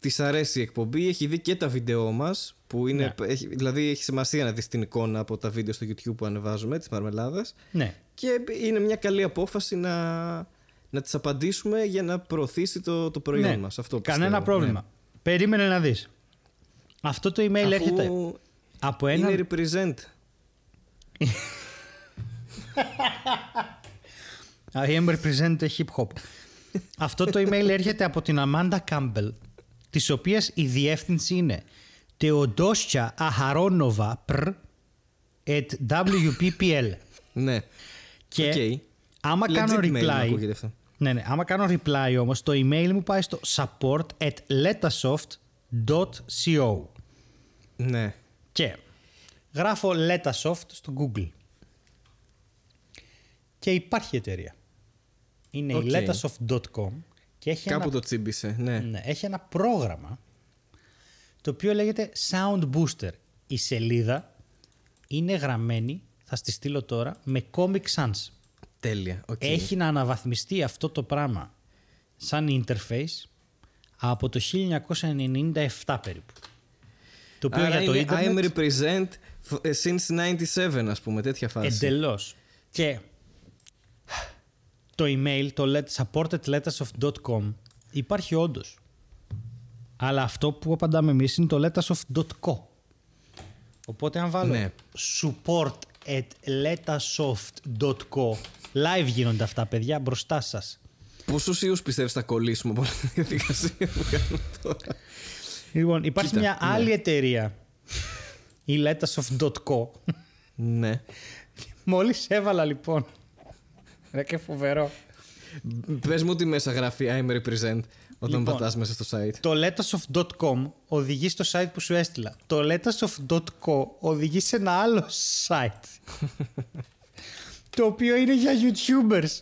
της αρέσει η εκπομπή, έχει δει και τα βίντεό μας, που είναι, Ναι. έχει, δηλαδή έχει σημασία να δεις την εικόνα από τα βίντεο στο YouTube που ανεβάζουμε, τις μαρμελάδες. Ναι. Και είναι μια καλή απόφαση να, να της απαντήσουμε για να προωθήσει το, το προϊόν ναι. μας. Αυτό Κανένα πιστεύω, πρόβλημα. Περίμενε να δεις. Αυτό το email Ναι. Αφού έρχεται από ένα... είναι represent. I am represent hip hop. Αυτό το email έρχεται από την Αμάντα Κάμπελ, της οποίας η διεύθυνση είναι Teodosia Aharonova pr at WPPL. Ναι. Και Οκ. άμα Legit κάνω email μου reply, ακούγεται αυτό. ναι, ναι, άμα κάνω reply όμως, το email μου πάει στο support at letasoft.co Ναι. και γράφω letasoft στο Google. Και υπάρχει εταιρεία. Είναι Οκ. η letasoft.com και έχει Κάπου ένα, το τσίμπησε, ναι. ναι, έχει ένα πρόγραμμα το οποίο λέγεται Sound Booster. Η σελίδα είναι γραμμένη, θα στη στείλω τώρα, με Comic Sans. Τέλεια. οκ. Έχει να αναβαθμιστεί αυτό το πράγμα σαν interface από το 1997 περίπου. Το οποίο Άρα για το είναι ίντερνετ... I'm represent f- ε, since 97 ας πούμε, τέτοια φάση. Εντελώς. Και το email, το let, supportedlettersoft.com υπάρχει όντως. Αλλά αυτό που απαντάμε εμείς είναι το lettersoft.co. Οπότε αν βάλω Ναι. support at lettersoft.co live γίνονται αυτά παιδιά μπροστά σας. Πόσους ιούς πιστεύεις θα κολλήσουμε από αυτή τη διαδικασία που κάνουμε τώρα; Λοιπόν, υπάρχει Κοίτα, μια ναι. άλλη εταιρεία η lettersoft.co ναι. Μόλις έβαλα λοιπόν Ρε και φοβερό Πες μου τι μέσα γράφει I'm represent όταν Λοιπόν. πατάς μέσα στο site. Το lettersoft.com οδηγεί στο site που σου έστειλα. Το lettersoft.co οδηγεί σε ένα άλλο site. το οποίο είναι για YouTubers.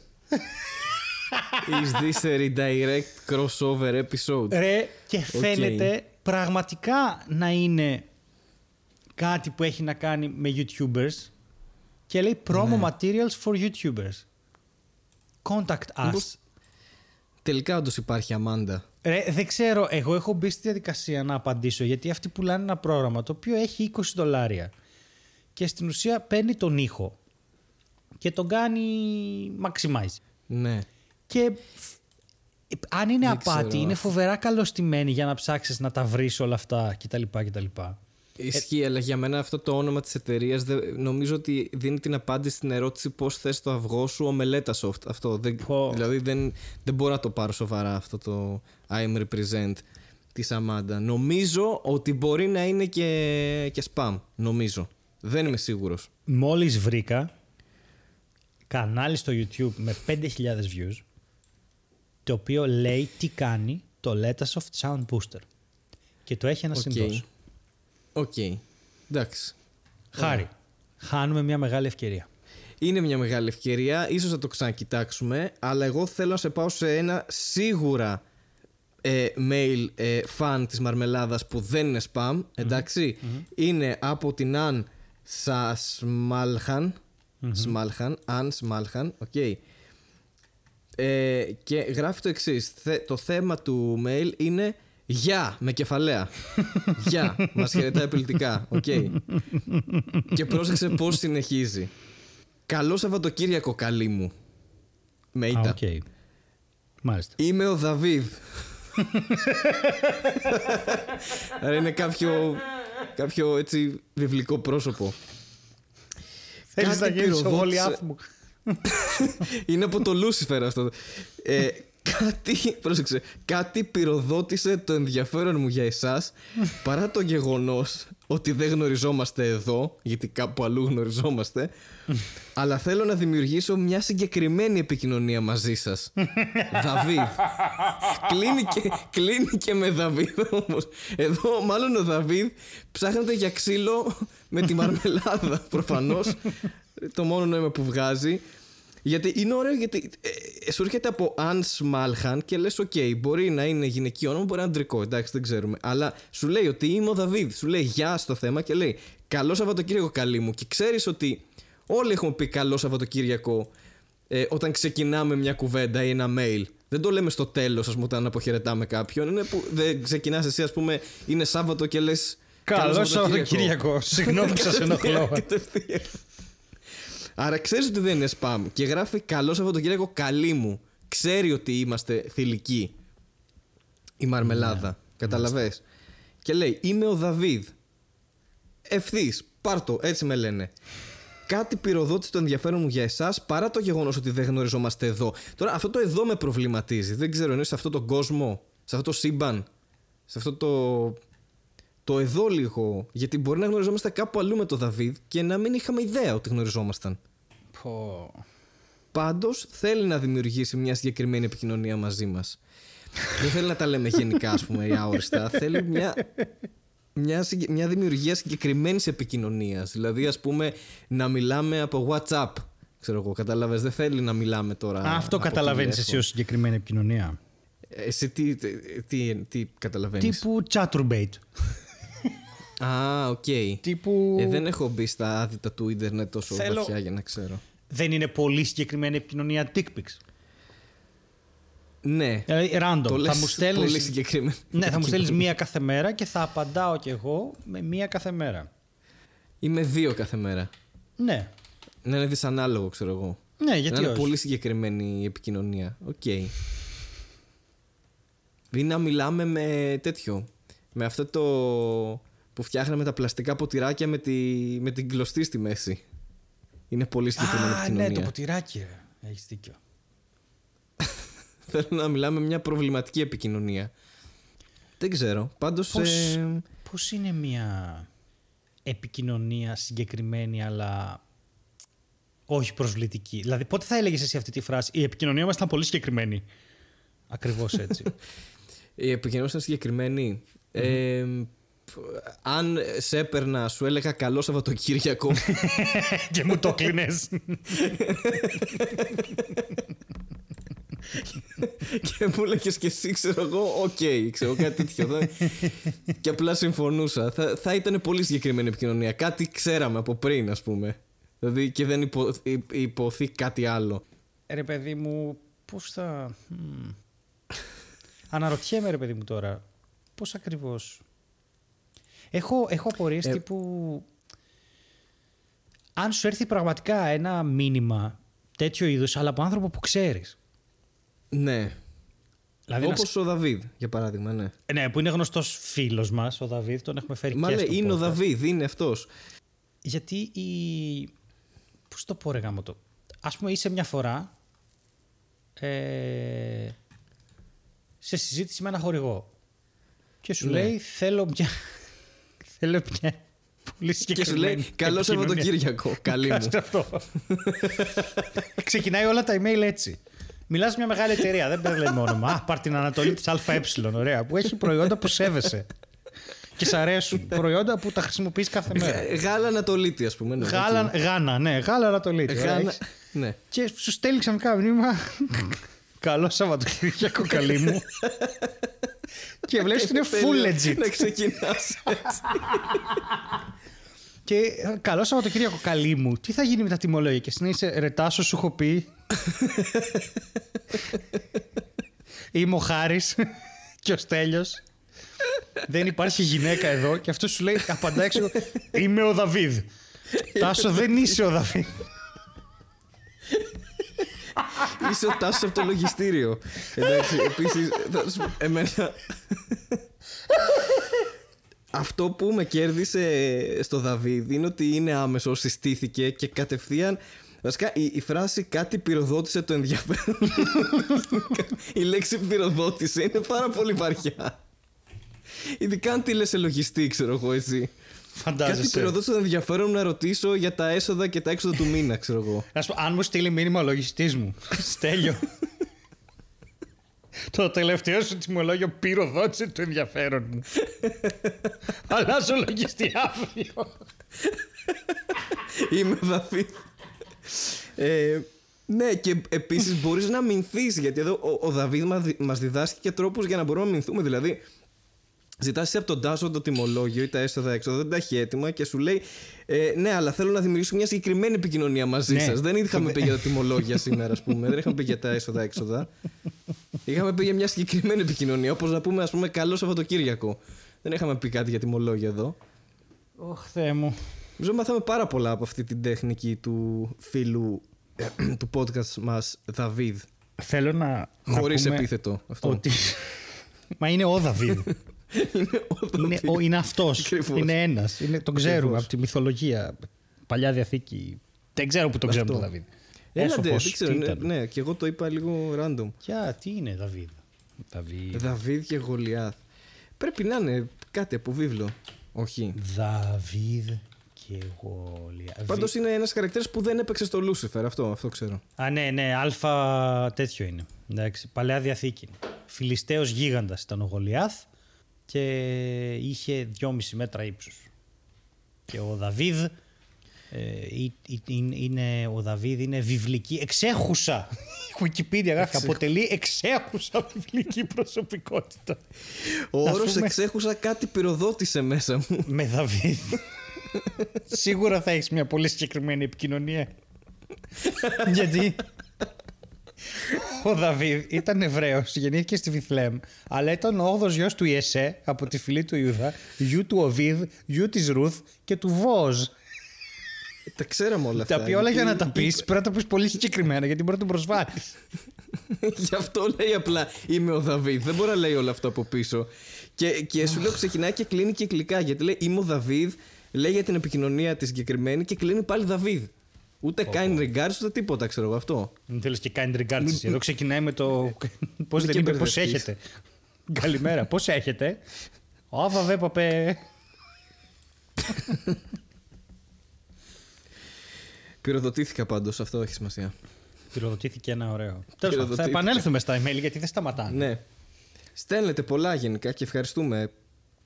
Is this a redirect crossover episode? Ρε, και φαίνεται πραγματικά να είναι κάτι που έχει να κάνει με YouTubers και λέει promo materials for YouTubers. Contact us. Μήπως Τελικά όντως υπάρχει Αμάντα. Ρε, δεν ξέρω, εγώ έχω μπει στη διαδικασία να απαντήσω γιατί αυτοί πουλάνε ένα πρόγραμμα το οποίο έχει 20 δολάρια και στην ουσία παίρνει τον ήχο και τον κάνει maximize. Ναι. Και φ- αν είναι Δεν απάτη, ξέρω. είναι φοβερά καλωστημένη για να ψάξεις να τα βρεις όλα αυτά κτλ. κτλ. Ισχύει, αλλά για μένα αυτό το όνομα της εταιρείας νομίζω ότι δίνει την απάντηση στην ερώτηση πώς θες το αυγό σου ομελέτα soft. Αυτό. Δεν, Πω. Δηλαδή δεν, δεν μπορώ να το πάρω σοβαρά αυτό το I'm represent της Αμάντα. Νομίζω ότι μπορεί να είναι και, και spam. Νομίζω. Δεν είμαι σίγουρος. Μόλις βρήκα κανάλι στο YouTube με 5.000 views το οποίο λέει τι κάνει το Letasoft Sound Booster και το έχει ένα Οκ. σωστός. Οκ. Εντάξει. Χάρη. Χάνουμε μια μεγάλη ευκαιρία. Είναι μια μεγάλη ευκαιρία. Ίσως θα το ξανακοιτάξουμε. Αλλά εγώ θέλω να σε πάω σε ένα σίγουρα ε, mail ε, fan της μαρμελάδας που δεν είναι spam, εντάξει είναι από την Αν Σασμάλχαν, Σμάλχαν, Αν Σμάλχαν, οκ. Ε, και γράφει το εξής. Το θέμα του mail είναι Γεια με κεφαλαία. Γεια. Μας χαιρετάει επιλυτικά. Οκ. Και πρόσεξε πώς συνεχίζει. Καλό Σαββατοκύριακο, καλή μου. Με ήττα. Okay. Μάλιστα. Είμαι ο Δαβίδ. Άρα είναι κάποιο, κάποιο έτσι βιβλικό πρόσωπο. Θέλεις να γίνεις ο μου. είναι από το Λούσιφερ αυτό. Ε, κάτι, πρόσεξε, κάτι πυροδότησε το ενδιαφέρον μου για εσάς παρά το γεγονός ότι δεν γνωριζόμαστε εδώ, γιατί κάπου αλλού γνωριζόμαστε, αλλά θέλω να δημιουργήσω μια συγκεκριμένη επικοινωνία μαζί σας. Δαβίδ. κλείνει, και, κλείνει και με Δαβίδ όμως. Εδώ μάλλον ο Δαβίδ ψάχνεται για ξύλο με τη μαρμελάδα προφανώς. Το μόνο νόημα που βγάζει. Γιατί είναι ωραίο γιατί ε, σου έρχεται από Αν Σμάλχαν και λες οκ, μπορεί να είναι γυναικείο όνομα, μπορεί να είναι αντρικό, εντάξει δεν ξέρουμε. Αλλά σου λέει ότι είμαι ο Δαβίδ, σου λέει γεια στο θέμα και λέει καλό Σαββατοκύριακο καλή μου και ξέρεις ότι όλοι έχουμε πει καλό Σαββατοκύριακο ε, όταν ξεκινάμε μια κουβέντα ή ένα mail. Δεν το λέμε στο τέλος, ας πούμε, όταν αποχαιρετάμε κάποιον. Είναι που δεν ξεκινάς εσύ, ας πούμε, είναι Σάββατο και λες. Καλό Σαββατοκύριακο. Συγγνώμη που σα ενοχλώ. Άρα ξέρεις ότι δεν είναι spam και γράφει καλό Σαββατοκύριακο καλή μου. Ξέρει ότι είμαστε θηλυκοί. Η μαρμελάδα. Ναι, Καταλαβέ. Και λέει Είμαι ο Δαβίδ. Ευθύς. Πάρτο, έτσι με λένε. Κάτι πυροδότησε το ενδιαφέρον μου για εσάς παρά το γεγονός ότι δεν γνωριζόμαστε εδώ. Τώρα αυτό το εδώ με προβληματίζει. Δεν ξέρω, είναι σε αυτόν τον κόσμο, σε αυτό το σύμπαν, σε αυτό το. Το εδώ λίγο. Γιατί μπορεί να γνωριζόμαστε κάπου αλλού με τον Δαβίδ και να μην είχαμε ιδέα ότι γνωριζόμασταν. Πω. Πάντως θέλει να δημιουργήσει μια συγκεκριμένη επικοινωνία μαζί μας. Δεν θέλει να τα λέμε γενικά, ας πούμε, ή αόριστα. θέλει μια, μια, μια δημιουργία συγκεκριμένης επικοινωνίας. Δηλαδή, ας πούμε, να μιλάμε από WhatsApp. Ξέρω εγώ, κατάλαβες. Δεν θέλει να μιλάμε τώρα. Α, αυτό καταλαβαίνεις εσύ ως συγκεκριμένη επικοινωνία. Εσύ τι, τι, τι, τι καταλαβαίνεις; Τύπου chaturbate. Α, ok. Okay. Τύπου... Ε, δεν έχω μπει στα άδυτα του ίντερνετ τόσο Θέλω... βαθιά για να ξέρω. Δεν είναι πολύ συγκεκριμένη επικοινωνία dick pics. Ναι. Δηλαδή, random. Το θα μου στέλνεις... Πολύ συγκεκριμένη. Ναι, θα μου στέλνεις μία κάθε μέρα και θα απαντάω κι εγώ με μία κάθε μέρα. Ή με δύο κάθε μέρα. Ναι. Να είναι δυσανάλογο, ξέρω εγώ. Ναι, γιατί να είναι πολύ συγκεκριμένη η επικοινωνία. Ok. Okay. Ή να μιλάμε με τέτοιο. Με αυτό το που φτιάχναμε τα πλαστικά ποτηράκια με, τη, με την κλωστή στη μέση. Είναι πολύ συγκεκριμένη Α, ναι, το ποτηράκι, ρε. Έχεις δίκιο. Θέλω να μιλάμε μια προβληματική επικοινωνία. Δεν ξέρω. Πάντως... Πώς, ε... πώς είναι μια επικοινωνία συγκεκριμένη αλλά όχι προσβλητική; Δηλαδή πότε θα έλεγες εσύ αυτή τη φράση; «Η επικοινωνία μας ήταν πολύ συγκεκριμένη». Ακριβώς έτσι. Η επικοινωνία ήταν συγκεκριμένη. Ε, αν σε έπαιρνα, σου έλεγα καλό Σαββατοκύριακο. και μου το κλείνες. και μου έλεγες και εσύ, ξέρω εγώ, ok, okay, ξέρω κάτι τέτοιο. και απλά συμφωνούσα. Θα, θα ήταν πολύ συγκεκριμένη επικοινωνία. Κάτι ξέραμε από πριν, ας πούμε. Δηλαδή και δεν υπο, υποθεί κάτι άλλο. Ρε παιδί μου, πώς θα. Αναρωτιέμαι, ρε παιδί μου τώρα, πώς ακριβώς Έχω, έχω απορίες ε... τύπου... Αν σου έρθει πραγματικά ένα μήνυμα τέτοιο είδους, αλλά από άνθρωπο που ξέρεις. Ναι. Δηλαδή Όπως ο Δαβίδ, για παράδειγμα, ναι. Ε, ναι, που είναι γνωστός φίλος μας, ο Δαβίδ, τον έχουμε φέρει Μα και στο είναι ο Δαβίδ, είναι αυτός. Γιατί η... Πώς το πω ρε γάμο το. Ας πούμε είσαι μια φορά ε... σε συζήτηση με ένα χορηγό και σου ναι. λέει θέλω μια Θέλω μια πολύ συγκεκριμένη. Και σου λέει Καλό Σαββατοκύριακο. Καλή μου. αυτό. Ξεκινάει όλα τα email έτσι. Μιλάς μια μεγάλη εταιρεία, δεν παίρνει μόνο όνομα. Α, πάρ την Ανατολή της ΑΕ, ωραία, που έχει προϊόντα που σέβεσαι. Και σ' αρέσουν. προϊόντα που τα χρησιμοποιείς κάθε μέρα. Γάλα Ανατολίτη, ας πούμε. Ναι, γάλα, γάνα, ναι, γάλα Ανατολίτη. Γάνα, ναι. Και σου στέλνει ξανά μήνυμα. Καλό Σαββατοκύριακο, καλή μου. και βλέπεις ότι είναι full legit. Να ξεκινάς έτσι. Και ε, καλό Σαββατοκύριακο, καλή μου. Τι θα γίνει με τα τιμολόγια και συνέχισε ρετάσο, σου έχω πει. Είμαι ο Χάρης και ο Στέλιος. Δεν υπάρχει γυναίκα εδώ και αυτό σου λέει, απαντά έξω, είμαι ο Δαβίδ. Τάσο δεν είσαι ο Δαβίδ. Είσαι ο Τάσος από το λογιστήριο. Εντάξει, επίσης, εμένα... Αυτό που με κέρδισε στο Δαβίδ είναι ότι είναι άμεσο, συστήθηκε και κατευθείαν Βασικά η, φράση κάτι πυροδότησε το ενδιαφέρον. η λέξη πυροδότησε είναι πάρα πολύ βαριά. Ειδικά αν τη λες λογιστή, ξέρω εγώ εσύ. Φαντάζεσαι. Κάτι πυροδότησε το ενδιαφέρον να ρωτήσω για τα έσοδα και τα έξοδα του μήνα, ξέρω εγώ. αν μου στείλει μήνυμα ο λογιστής μου. Στέλιο. Το τελευταίο σου τιμολόγιο πυροδότησε το ενδιαφέρον μου. Αλλάζω λογιστή αύριο. Είμαι βαθύ. Ε, ναι, και επίσης μπορείς να μηνθείς. Γιατί εδώ ο, ο Δαβίδ μας διδάσκει και τρόπους για να μπορούμε να μηνθούμε. Δηλαδή, Ζητάς από τον Τάσο το τιμολόγιο ή τα έσοδα έξοδα, δεν τα έχει έτοιμα και σου λέει ε, Ναι, αλλά θέλω να δημιουργήσω μια συγκεκριμένη επικοινωνία μαζί ναι. σας. Δεν είχαμε πει για τα τιμολόγια σήμερα, ας πούμε. δεν είχαμε πει για τα έσοδα έξοδα. Είχαμε πει για μια συγκεκριμένη επικοινωνία. Όπως να πούμε, ας πούμε, καλό Σαββατοκύριακο. Δεν είχαμε πει κάτι για τιμολόγια εδώ. Ωχ, Θεέ μου. Νομίζω μάθαμε πάρα πολλά από αυτή την τέχνικη του φίλου του podcast μας Δαβίδ. Θέλω να. Χωρίς επίθετο αυτό. Ότι... Μα είναι ο Δαβίδ. είναι ο Είναι, ο, είναι αυτός. Είναι ένας. Τον ξέρουμε από τη μυθολογία. Παλιά διαθήκη. Δεν ξέρω που τον ξέρουμε τον Δαβίδ. Έλατε, δεν ξέρω. Ναι, ναι, και εγώ το είπα λίγο random. Ποια, τι είναι Δαβίδ. Δαβίδ. Δαβίδ και Γολιάθ. Πρέπει να είναι κάτι από βίβλο. Όχι. Δαβίδ και Γολιάθ. Πάντως είναι ένας χαρακτήρας που δεν έπαιξε στο Λούσιφερ. Αυτό, αυτό ξέρω. Α, ναι, ναι. Αλφα τέτοιο είναι. Εντάξει, παλαιά διαθήκη. Φιλιστέος γίγαντας ήταν ο Γολιάθ και είχε 2,5 μέτρα ύψους. Και ο Δαβίδ ε, είναι, ο Δαβίδ είναι βιβλική εξέχουσα. Η Wikipedia γράφει αποτελεί εξέχουσα βιβλική προσωπικότητα. Ο όρος εξέχουσα κάτι πυροδότησε μέσα μου. Με Δαβίδ. Σίγουρα θα έχεις μια πολύ συγκεκριμένη επικοινωνία. Γιατί; ο Δαβίδ ήταν Εβραίος, γεννήθηκε στη Βιθλέμ, αλλά ήταν ο 8ο γιος του Ιεσέ από τη φυλή του Ιούδα, γιου του Οβίδ, γιου της Ρουθ και του Βόζ. Τα ξέραμε όλα αυτά. Τα οποία όλα για να τα πεις πρέπει να τα πεις πολύ συγκεκριμένα γιατί μπορεί να τον προσβάλλεις. Γι' αυτό λέει απλά Είμαι ο Δαβίδ. Δεν μπορεί να λέει όλα αυτό από πίσω. Και, και σου λέω ξεκινάει και κλείνει κυκλικά γιατί λέει Είμαι ο Δαβίδ, λέει για την επικοινωνία τη συγκεκριμένη και κλείνει πάλι Δαβίδ. Ούτε oh, kind regards, ούτε τίποτα, ξέρω εγώ αυτό. Δεν θέλεις και kind regards. Εδώ ξεκινάει με το. Πώς δεν είπε, πώς έχετε; Καλημέρα, πώς έχετε; Άβα, δε παπέ. Πυροδοτήθηκα πάντως, αυτό έχει σημασία. Πυροδοτήθηκε ένα ωραίο. Τέλος θα επανέλθουμε στα email γιατί δεν σταματάνε. Ναι. Στέλνετε πολλά γενικά και ευχαριστούμε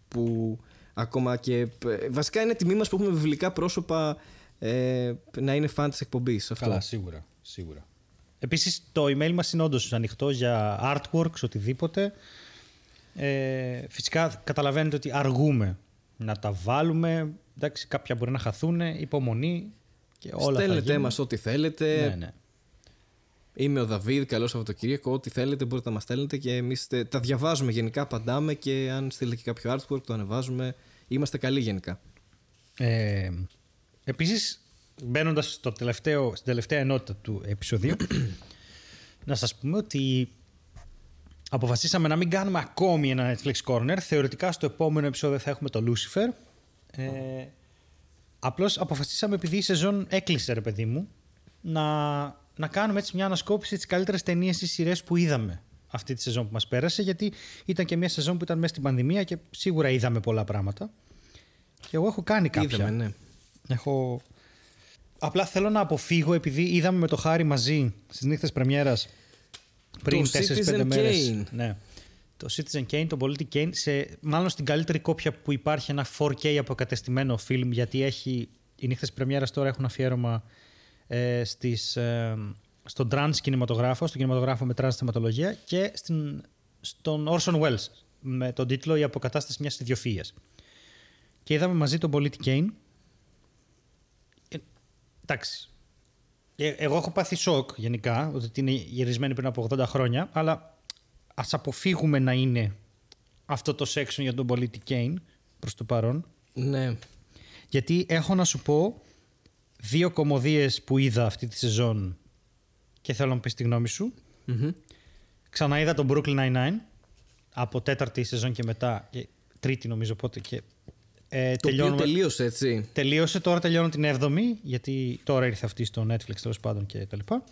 που ακόμα και. Βασικά είναι τιμή μας που έχουμε βιβλικά πρόσωπα ε, να είναι φαν της εκπομπής. Καλά, σίγουρα. σίγουρα. Επίσης, το email μας είναι όντως ανοιχτό για artworks, οτιδήποτε. Ε, φυσικά, καταλαβαίνετε ότι αργούμε να τα βάλουμε. Εντάξει, κάποια μπορεί να χαθούν. Υπομονή και όλα Στέλνετε μας ό,τι θέλετε. Ναι, ναι. Είμαι ο Δαβίδ, καλό Σαββατοκύριακο. Ό,τι θέλετε μπορείτε να μας στέλνετε και εμείς τα διαβάζουμε γενικά, απαντάμε και αν στείλετε και κάποιο artwork το ανεβάζουμε. Είμαστε καλοί γενικά. Ε, Επίσης, μπαίνοντας στην τελευταία ενότητα του επεισοδίου, να σας πούμε ότι αποφασίσαμε να μην κάνουμε ακόμη ένα Netflix Corner. Θεωρητικά στο επόμενο επεισόδιο θα έχουμε το Lucifer. Ε, Απλώς αποφασίσαμε επειδή η σεζόν έκλεισε, ρε παιδί μου, να, να κάνουμε έτσι μια ανασκόπηση της καλύτερε ταινίε ή σειρές που είδαμε αυτή τη σεζόν που μας πέρασε. Γιατί ήταν και μια σεζόν που ήταν μέσα στην πανδημία και σίγουρα είδαμε πολλά πράγματα. Και εγώ έχω κάνει κάποια. Είδαμε, ναι. Έχω... Απλά θέλω να αποφύγω επειδή είδαμε με το Χάρη μαζί στις νύχτες πρεμιέρας πριν 4-5 μέρες. Ναι. Το Citizen Kane, το πολίτη Kane, σε, μάλλον στην καλύτερη κόπια που υπάρχει ένα 4K αποκατεστημένο φιλμ γιατί έχει, οι νύχτες πρεμιέρας τώρα έχουν αφιέρωμα ε, στις, ε, στον τρανς κινηματογράφο, στον κινηματογράφο με τρανς θεματολογία και στην, στον Orson Welles με τον τίτλο «Η αποκατάσταση μιας ιδιοφυΐας». Και είδαμε μαζί τον Πολίτη Κέιν. Ε, εντάξει. Ε, εγώ έχω πάθει σοκ γενικά, ότι είναι γυρισμένη πριν από 80 χρόνια, αλλά ας αποφύγουμε να είναι αυτό το section για τον Πολίτη Κέιν προς το παρόν. Ναι. Γιατί έχω να σου πω δύο κομμωδίες που είδα αυτή τη σεζόν και θέλω να μου πεις τη γνώμη σου. Μμμ. Ξαναείδα τον Brooklyn Nine-Nine από τέταρτη σεζόν και μετά, και τρίτη νομίζω πότε και ε, Το οποίο τελείωσε έτσι. Τελείωσε, τώρα τελειώνω την 7η, γιατί τώρα ήρθε αυτή στο Netflix τέλος πάντων και τα λοιπά.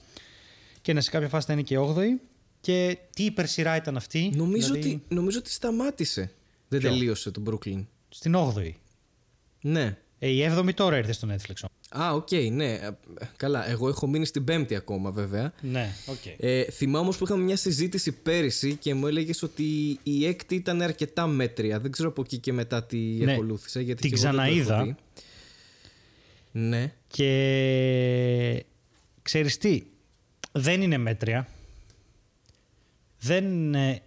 Και ναι, σε κάποια φάση θα είναι και 8η. Και τι υπερσυρά ήταν αυτή. Νομίζω, δηλαδή, ότι, νομίζω ότι σταμάτησε. Δεν Ποιο; τελείωσε το Brooklyn. Στην 8η. Ναι. Ε, η 7η τώρα ήρθε στο Netflix. Όμως. Α, οκ, ναι. Ε, Καλά, εγώ έχω μείνει στην πέμπτη ακόμα βέβαια. Ναι, οκ. Ε, θυμάμαι όμως που είχαμε μια συζήτηση πέρυσι και μου έλεγες ότι η έκτη ήταν αρκετά μέτρια. Δεν ξέρω από εκεί και μετά τι Ναι. ακολούθησε. Γιατί Την και εγώ δεν το έχω ξαναείδα. δει. Ναι. Και ξέρεις τι, δεν είναι μέτρια. Δεν... ε,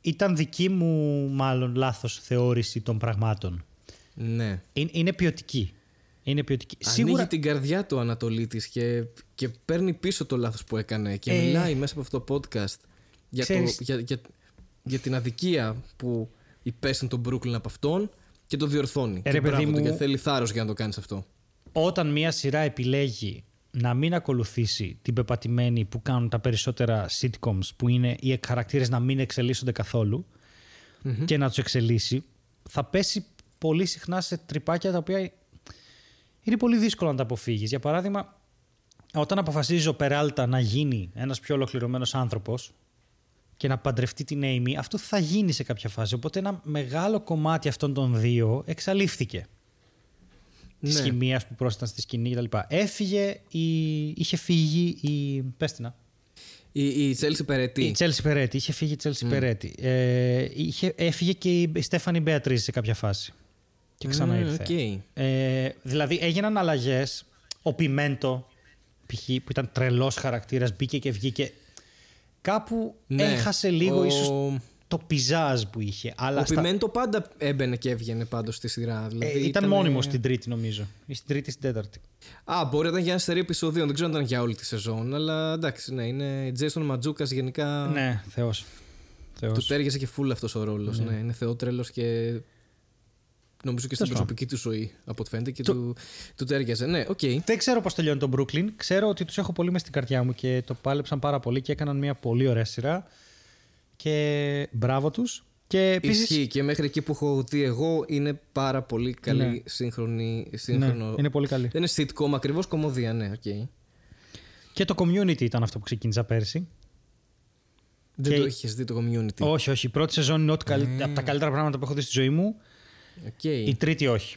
ήταν δική μου μάλλον λάθος θεώρηση των πραγμάτων. Ναι. Είναι, είναι ποιοτική. Είναι ποιοτική. Ανοίγει Σίγουρα την καρδιά του ο Ανατολίτης και, και παίρνει πίσω το λάθος που έκανε και Ε. μιλάει μέσα από αυτό το podcast για, το, Ξέρεις- για, για, για την αδικία που υπέστη τον Brooklyn από αυτόν και το διορθώνει. Ε, και ρε, παιδί μπράβο του μου- και θέλει θάρρος για να το κάνεις αυτό. όταν μία σειρά επιλέγει να μην ακολουθήσει την πεπατημένη που κάνουν τα περισσότερα sitcoms που είναι οι χαρακτήρες να μην εξελίσσονται καθόλου και να τους εξελίσσει θα πέσει πολύ συχνά σε τρυπάκια τα οποία είναι πολύ δύσκολο να τα αποφύγεις. Για παράδειγμα, όταν αποφασίζει ο Περάλτα να γίνει ένας πιο ολοκληρωμένος άνθρωπος και να παντρευτεί την Amy, αυτό θα γίνει σε κάποια φάση. Οπότε ένα μεγάλο κομμάτι αυτών των δύο εξαλείφθηκε της Ναι. χημίας που πρόσθεταν στη σκηνή κτλ. Έφυγε, η... είχε φύγει η. Πες την, να. Η, η Chelsea Peretti. Η Chelsea Περέτη. Είχε φύγει η Chelsea Peretti. Ε, είχε, έφυγε και η Stephanie Beatriz σε κάποια φάση. Και ξανά Mm, ήρθε. οκ. Ε, δηλαδή έγιναν αλλαγές. Ο Πιμέντο, π.χ., που ήταν τρελός χαρακτήρας, μπήκε και βγήκε. Κάπου Ναι. έχασε λίγο Ο- ίσως το pizzazz που είχε. Αλλά Ο στα- Πιμέντο πάντα έμπαινε και έβγαινε πάντως στη σειρά. ε, Δηλαδή ήταν ήτανε- μόνιμος στην τρίτη, νομίζω. Ή στην τρίτη ή στην τέταρτη. Α, μπορεί να ήταν για ένα σερί επεισοδίων. Δεν ξέρω αν ήταν για όλη τη σεζόν. Αλλά εντάξει, ναι, είναι Jason Μαντζούκα γενικά. Ναι, Θεός. Του ταίριαζε και φουλ αυτός ο ρόλος. Ναι. είναι θεότρελο και. Νομίζω και στην Τέλος προσωπική του ζωή, από ό,τι φαίνεται, και του, του ταίριαζε. Ναι, οκ. Δεν ξέρω πώς τελειώνει το Brooklyn. Ξέρω ότι τους έχω πολύ μες στην καρδιά μου και το πάλεψαν πάρα πολύ και έκαναν μια πολύ ωραία σειρά. Και μπράβο τους. Και επίσης. Ισχύει και μέχρι εκεί που έχω δει εγώ είναι πάρα πολύ καλή Ναι. σύγχρονη. Σύγχρονο... είναι πολύ καλή. Δεν είναι sitcom ακριβώς, κωμωδία, ναι, οκ. Και το Community ήταν αυτό που ξεκίνησα πέρσι. Δεν Και- το είχες δει το Community; Όχι, όχι. Η πρώτη σεζόν είναι ό,τι καλύ- από τα καλύτερα πράγματα που έχω δει στη ζωή μου. Οκ. Η τρίτη όχι.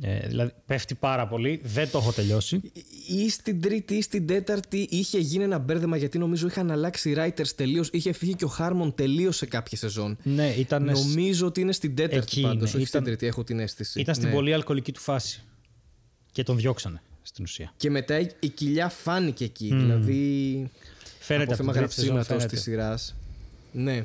Ε, δηλαδή πέφτει πάρα πολύ. Δεν το έχω τελειώσει. Ή στην τρίτη ή στην τέταρτη είχε γίνει ένα μπέρδεμα γιατί νομίζω είχαν αλλάξει writers τελείως. Είχε φύγει και ο Χάρμον τελείως σε κάποια σεζόν. Ναι, ήταν, Νομίζω ότι είναι στην τέταρτη Εκεί πάντως, είναι. όχι Ήταν- στην τρίτη, έχω την αίσθηση. ήταν στην Ναι. πολύ αλκοολική του φάση. Και τον διώξανε στην ουσία. Και μετά η, η κοιλιά φάνηκε εκεί. Δηλαδή. Φαίνεται από από θέμα την τρίτη σεζόν, γραψίματο φαίνεται. τη σειράς. Ναι.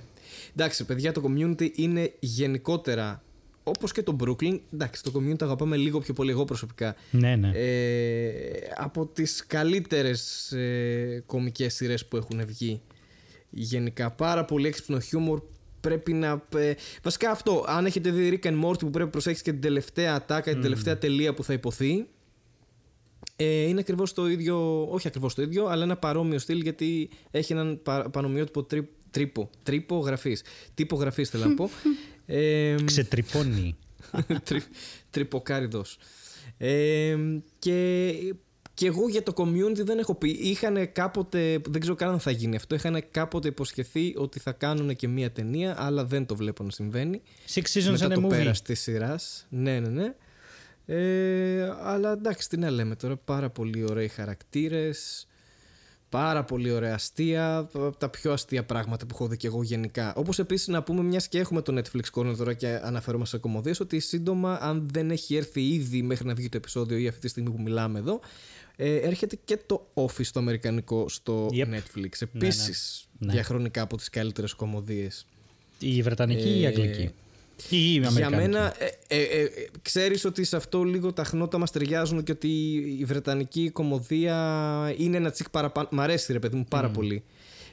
Εντάξει, παιδιά, το community είναι γενικότερα όπως και το Brooklyn. Εντάξει, το community το αγαπάμε λίγο πιο πολύ εγώ προσωπικά. Ναι, ναι. Ε, από τις καλύτερες ε, κομικές σειρές που έχουν βγει γενικά πάρα πολύ έξυπνο χιούμορ πρέπει να ε, βασικά αυτό αν έχετε δει Rick and Morty που πρέπει να προσέξεις και την τελευταία ατάκα την τελευταία τελεία που θα υποθεί ε, είναι ακριβώς το ίδιο, όχι ακριβώς το ίδιο, αλλά ένα παρόμοιο στυλ γιατί έχει έναν πα, πανομοιότυπο τρί, τρύπο. Τρύπο γραφής. Τύπο γραφής θέλω να πω. ε, Ξετρυπώνει. Τρι, τρυποκάριδος. Ε, και, και εγώ για το community δεν έχω πει. Είχαν κάποτε, δεν ξέρω καν αν θα γίνει αυτό, είχαν κάποτε υποσχεθεί ότι θα κάνουν και μία ταινία, αλλά δεν το βλέπω να συμβαίνει. Six seasons Μετά and a το movie. πέρας της σειράς. Ναι, ναι, ναι. Ε, αλλά εντάξει, τι να λέμε τώρα. Πάρα πολύ ωραίοι χαρακτήρες. Πάρα πολύ ωραία αστεία. Από τα πιο αστεία πράγματα που έχω δει και εγώ γενικά. Όπως επίσης να πούμε, μιας και έχουμε το Netflix Corner τώρα και αναφέρομαι σε κομμωδίες, ότι σύντομα, αν δεν έχει έρθει ήδη μέχρι να βγει το επεισόδιο ή αυτή τη στιγμή που μιλάμε εδώ, Ε, έρχεται και το Office το αμερικανικό στο Netflix. Επίσης, ναι, ναι. διαχρονικά από τις καλύτερες κομμωδίες. Η Βρετανική ή η Αγγλική; Ή η Για μένα, ε, ε, ε, ξέρεις ότι σε αυτό λίγο τα χνότα μας ταιριάζουν και ότι η Βρετανική κομμωδία είναι ένα τσικ παραπάνω. Μ' αρέσει ρε παιδί μου πάρα πολύ.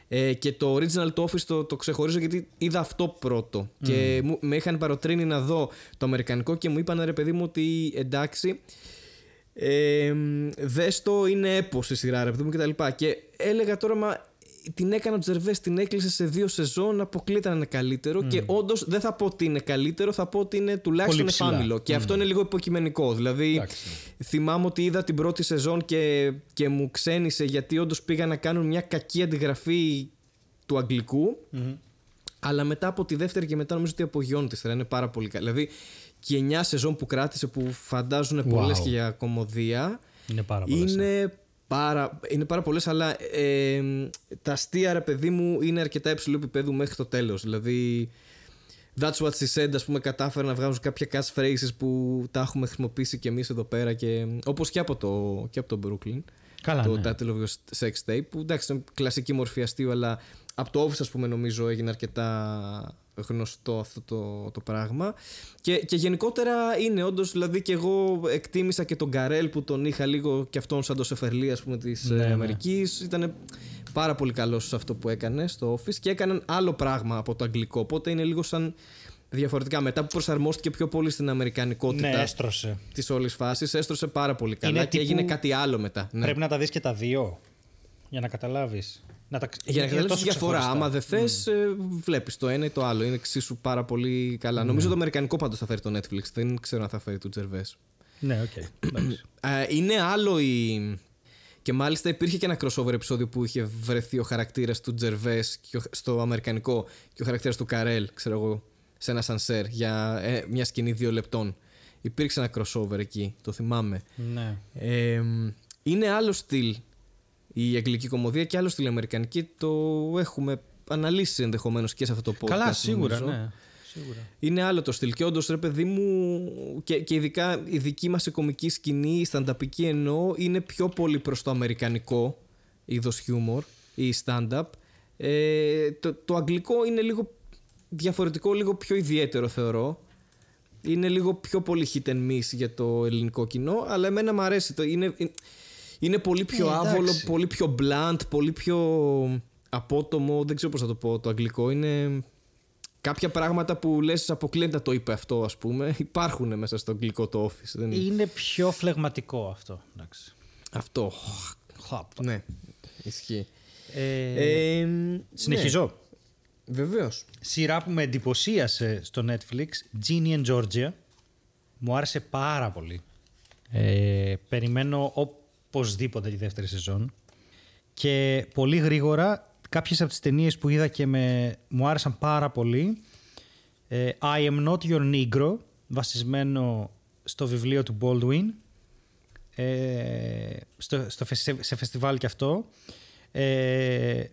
Ε, και το original το Office το, το ξεχωρίζω γιατί είδα αυτό πρώτο. Και μου, με είχαν παροτρύνει να δω το αμερικανικό και μου είπαν ρε παιδί μου ότι εντάξει. Ε, δες το είναι έπος η σειρά ρε παιδί μου και τα λοιπά. Και έλεγα τώρα μα την έκανε ο Τζερβές, την έκλεισε σε δύο σεζόν, αποκλείται να είναι καλύτερο. Και όντως δεν θα πω ότι είναι καλύτερο, θα πω ότι είναι τουλάχιστον εφάμιλο. Και αυτό είναι λίγο υποκειμενικό. Δηλαδή, θυμάμαι ότι είδα την πρώτη σεζόν και, και μου ξένησε γιατί όντως πήγα να κάνουν μια κακή αντιγραφή του αγγλικου Αλλά μετά από τη δεύτερη και μετά νομίζω ότι απογειώνει τη Είναι πάρα πολύ καλή. Δηλαδή, και η 9 σεζόν που κράτησε που φαντάζουν wow. πολλές και για κομμωδία. Είναι πάρα πολλές, Είναι ε. Πάρα, είναι πάρα πολλές, αλλά ε, τα αστεία, ρε παιδί μου, είναι αρκετά υψηλού επίπεδου μέχρι το τέλος. Δηλαδή, That's what she said, ας πούμε, κατάφερε να βγάζουν κάποια catchphrases που τα έχουμε χρησιμοποιήσει κι εμείς εδώ πέρα. Και, όπως και από το, και από το Brooklyn. Καλά, το ναι. Title of Your Sex Tape, που εντάξει, είναι κλασική μορφή αστείου, αλλά από το Office, ας πούμε, νομίζω έγινε αρκετά γνωστό αυτό το, το πράγμα. Και, και γενικότερα είναι όντως, δηλαδή και εγώ εκτίμησα και τον Καρέλ που τον είχα λίγο και αυτόν σαν το Σεφερλί, ας πούμε, της ναι, ε, ναι. Αμερικής. Ήταν πάρα πολύ καλός σε αυτό που έκανε στο Office και έκαναν άλλο πράγμα από το αγγλικό. Οπότε είναι λίγο σαν διαφορετικά. Μετά που προσαρμόστηκε πιο πολύ στην Αμερικανικότητα ναι, της όλης φάσης, έστρωσε πάρα πολύ καλά και έγινε κάτι άλλο μετά. Ναι. Πρέπει να τα δεις και τα δύο για να καταλάβεις. Να τα... Για να καταλάβεις τη διαφορά. Άμα δεν θες, mm. Ε, βλέπεις το ένα ή το άλλο. Είναι εξίσου πάρα πολύ καλά. Mm. Νομίζω το Αμερικανικό πάντως θα φέρει το Netflix. Δεν ξέρω αν θα φέρει του Τζερβέ. Ναι, ok. Okay. είναι άλλο η. Και μάλιστα υπήρχε και ένα crossover επεισόδιο που είχε βρεθεί ο χαρακτήρας του Τζερβέ στο Αμερικανικό και ο χαρακτήρας του Καρέλ, ξέρω εγώ, σε ένα σανσέρ για ε, μια σκηνή δύο λεπτών. Υπήρξε ένα crossover εκεί, το θυμάμαι. Ναι. Ε, είναι άλλο στυλ η αγγλική κομμωδία και άλλος στην Αμερικανική το έχουμε αναλύσει ενδεχομένως και σε αυτό το podcast. Καλά, σίγουρα, ναι. Σίγουρα. Είναι άλλο το στυλ. Και όντως, ρε παιδί μου, και, και ειδικά η δική μας κομική σκηνή, η στανταπική εννοώ, είναι πιο πολύ προς το αμερικανικό είδος χιούμορ ή stand-up. Ε, το, το αγγλικό είναι λίγο διαφορετικό, λίγο πιο ιδιαίτερο θεωρώ. Είναι λίγο πιο πολύ hit and miss για το ελληνικό κοινό, αλλά εμένα μου αρέσει. Το, είναι, είναι πολύ πιο ε, άβολο, πολύ πιο blunt, πολύ πιο απότομο. Δεν ξέρω πώς θα το πω το αγγλικό. Είναι κάποια πράγματα που λες αποκλείεται το είπε αυτό ας πούμε υπάρχουν μέσα στο αγγλικό το office. Είναι πιο φλεγματικό αυτό. Εντάξει. Αυτό. Ναι, ισχύει. Ε, ε, συνεχίζω. Ναι. Βεβαίως. Σειρά που με εντυπωσίασε στο Netflix, Ginny and Georgia. Μου άρεσε πάρα πολύ. Ε, περιμένω οπωσδήποτε τη δεύτερη σεζόν. Και πολύ γρήγορα κάποιες από τις ταινίες που είδα και με, μου άρεσαν πάρα πολύ. Ε, I am not your negro, βασισμένο στο βιβλίο του Baldwin. Ε, στο, στο, σε φεστιβάλ και αυτό. Ε,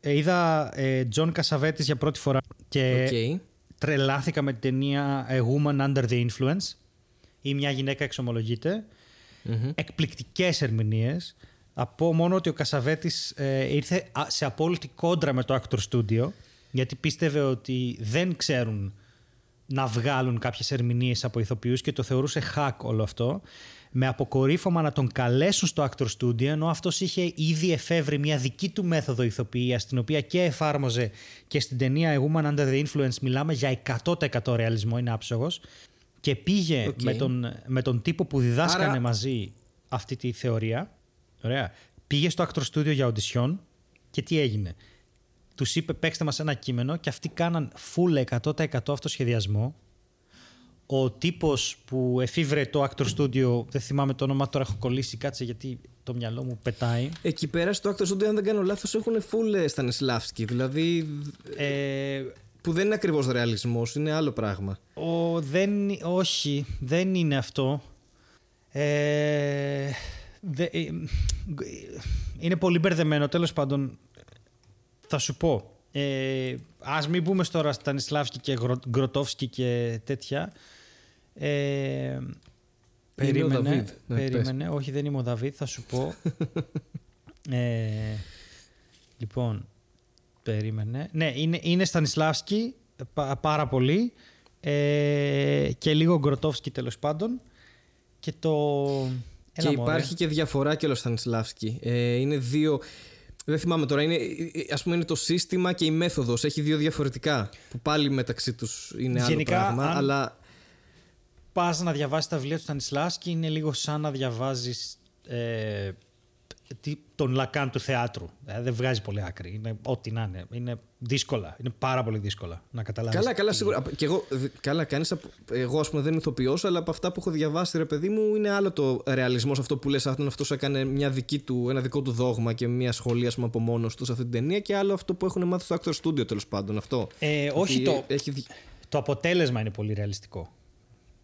ε είδα ε, John Cassavetes για πρώτη φορά και okay. τρελάθηκα με την ταινία A Woman Under the Influence ή μια γυναίκα εξομολογείται mm-hmm. εκπληκτικές ερμηνείες. Από μόνο ότι ο Κασαβέτης ε, ήρθε σε απόλυτη κόντρα με το Actor Studio γιατί πίστευε ότι δεν ξέρουν να βγάλουν κάποιες ερμηνείες από ηθοποιούς και το θεωρούσε hack όλο αυτό με αποκορύφωμα να τον καλέσουν στο Actor Studio ενώ αυτός είχε ήδη εφεύρει μια δική του μέθοδο ηθοποιίας την οποία και εφάρμοζε και στην ταινία A Woman Under the Influence μιλάμε για 100% ρεαλισμό, είναι άψογος και πήγε με, τον, με τον τύπο που διδάσκανε μαζί αυτή τη θεωρία. Ωραία. Πήγε στο Actor Studio για audition και τι έγινε. Τους είπε παίξτε μας ένα κείμενο και αυτοί κάναν full 100% αυτοσχεδιασμό. Ο τύπος που εφήβρε το Actor Studio, δεν θυμάμαι το όνομα, τώρα έχω κολλήσει, κάτσε γιατί το μυαλό μου πετάει. Εκεί πέρα στο Actor Studio, αν δεν κάνω λάθος, έχουν full Stanislavski. Δηλαδή. Ε, που δεν είναι ακριβώς ρεαλισμός, είναι άλλο πράγμα. Ο, δεν, όχι, δεν είναι αυτό. Ε, δε, ε, είναι πολύ μπερδεμένο. Τέλος πάντων, θα σου πω. Ε, ας μην πούμε τώρα Στανισλάβσκι και Γκροτόφσκι και τέτοια. Ε, Περίμενε, είναι ο Δαβίδ. Ναι, περίμενε. Όχι, δεν είμαι ο Δαβίδ, θα σου πω. ε, λοιπόν, περίμενε. Ναι, είναι, είναι Στανισλάβσκι πάρα πολύ ε, και λίγο Γκροτόφσκι τέλος πάντων. Και το. και υπάρχει και διαφορά και ο Στανισλάβσκι. Ε, είναι δύο. Δεν θυμάμαι τώρα. Είναι, ας πούμε είναι το σύστημα και η μέθοδος. Έχει δύο διαφορετικά. Που πάλι μεταξύ τους είναι άλλο Γενικά, πράγμα. Αν... Αλλά πας να διαβάσεις τα βιβλία του Στανισλάβσκι είναι λίγο σαν να διαβάζεις ε, τον Λακάν του θεάτρου. Ε, δεν βγάζει πολύ άκρη. Είναι ό,τι να είναι. Είναι δύσκολα. Είναι πάρα πολύ δύσκολα να καταλάβεις. Καλά, καλά, σίγουρα. Και εγώ, καλά, κάνεις, εγώ ας πούμε δεν ηθοποιώ, αλλά από αυτά που έχω διαβάσει, ρε παιδί μου, είναι άλλο το ρεαλισμός αυτό που λες. Αυτός έκανε μια δική του, ένα δικό του δόγμα και μια σχολή πούμε, από μόνος τους σε αυτή την ταινία. Και άλλο αυτό που έχουν μάθει στο Actor Studio τέλος πάντων. Αυτό. Ε, όχι το. Έχει... Το αποτέλεσμα είναι πολύ ρεαλιστικό.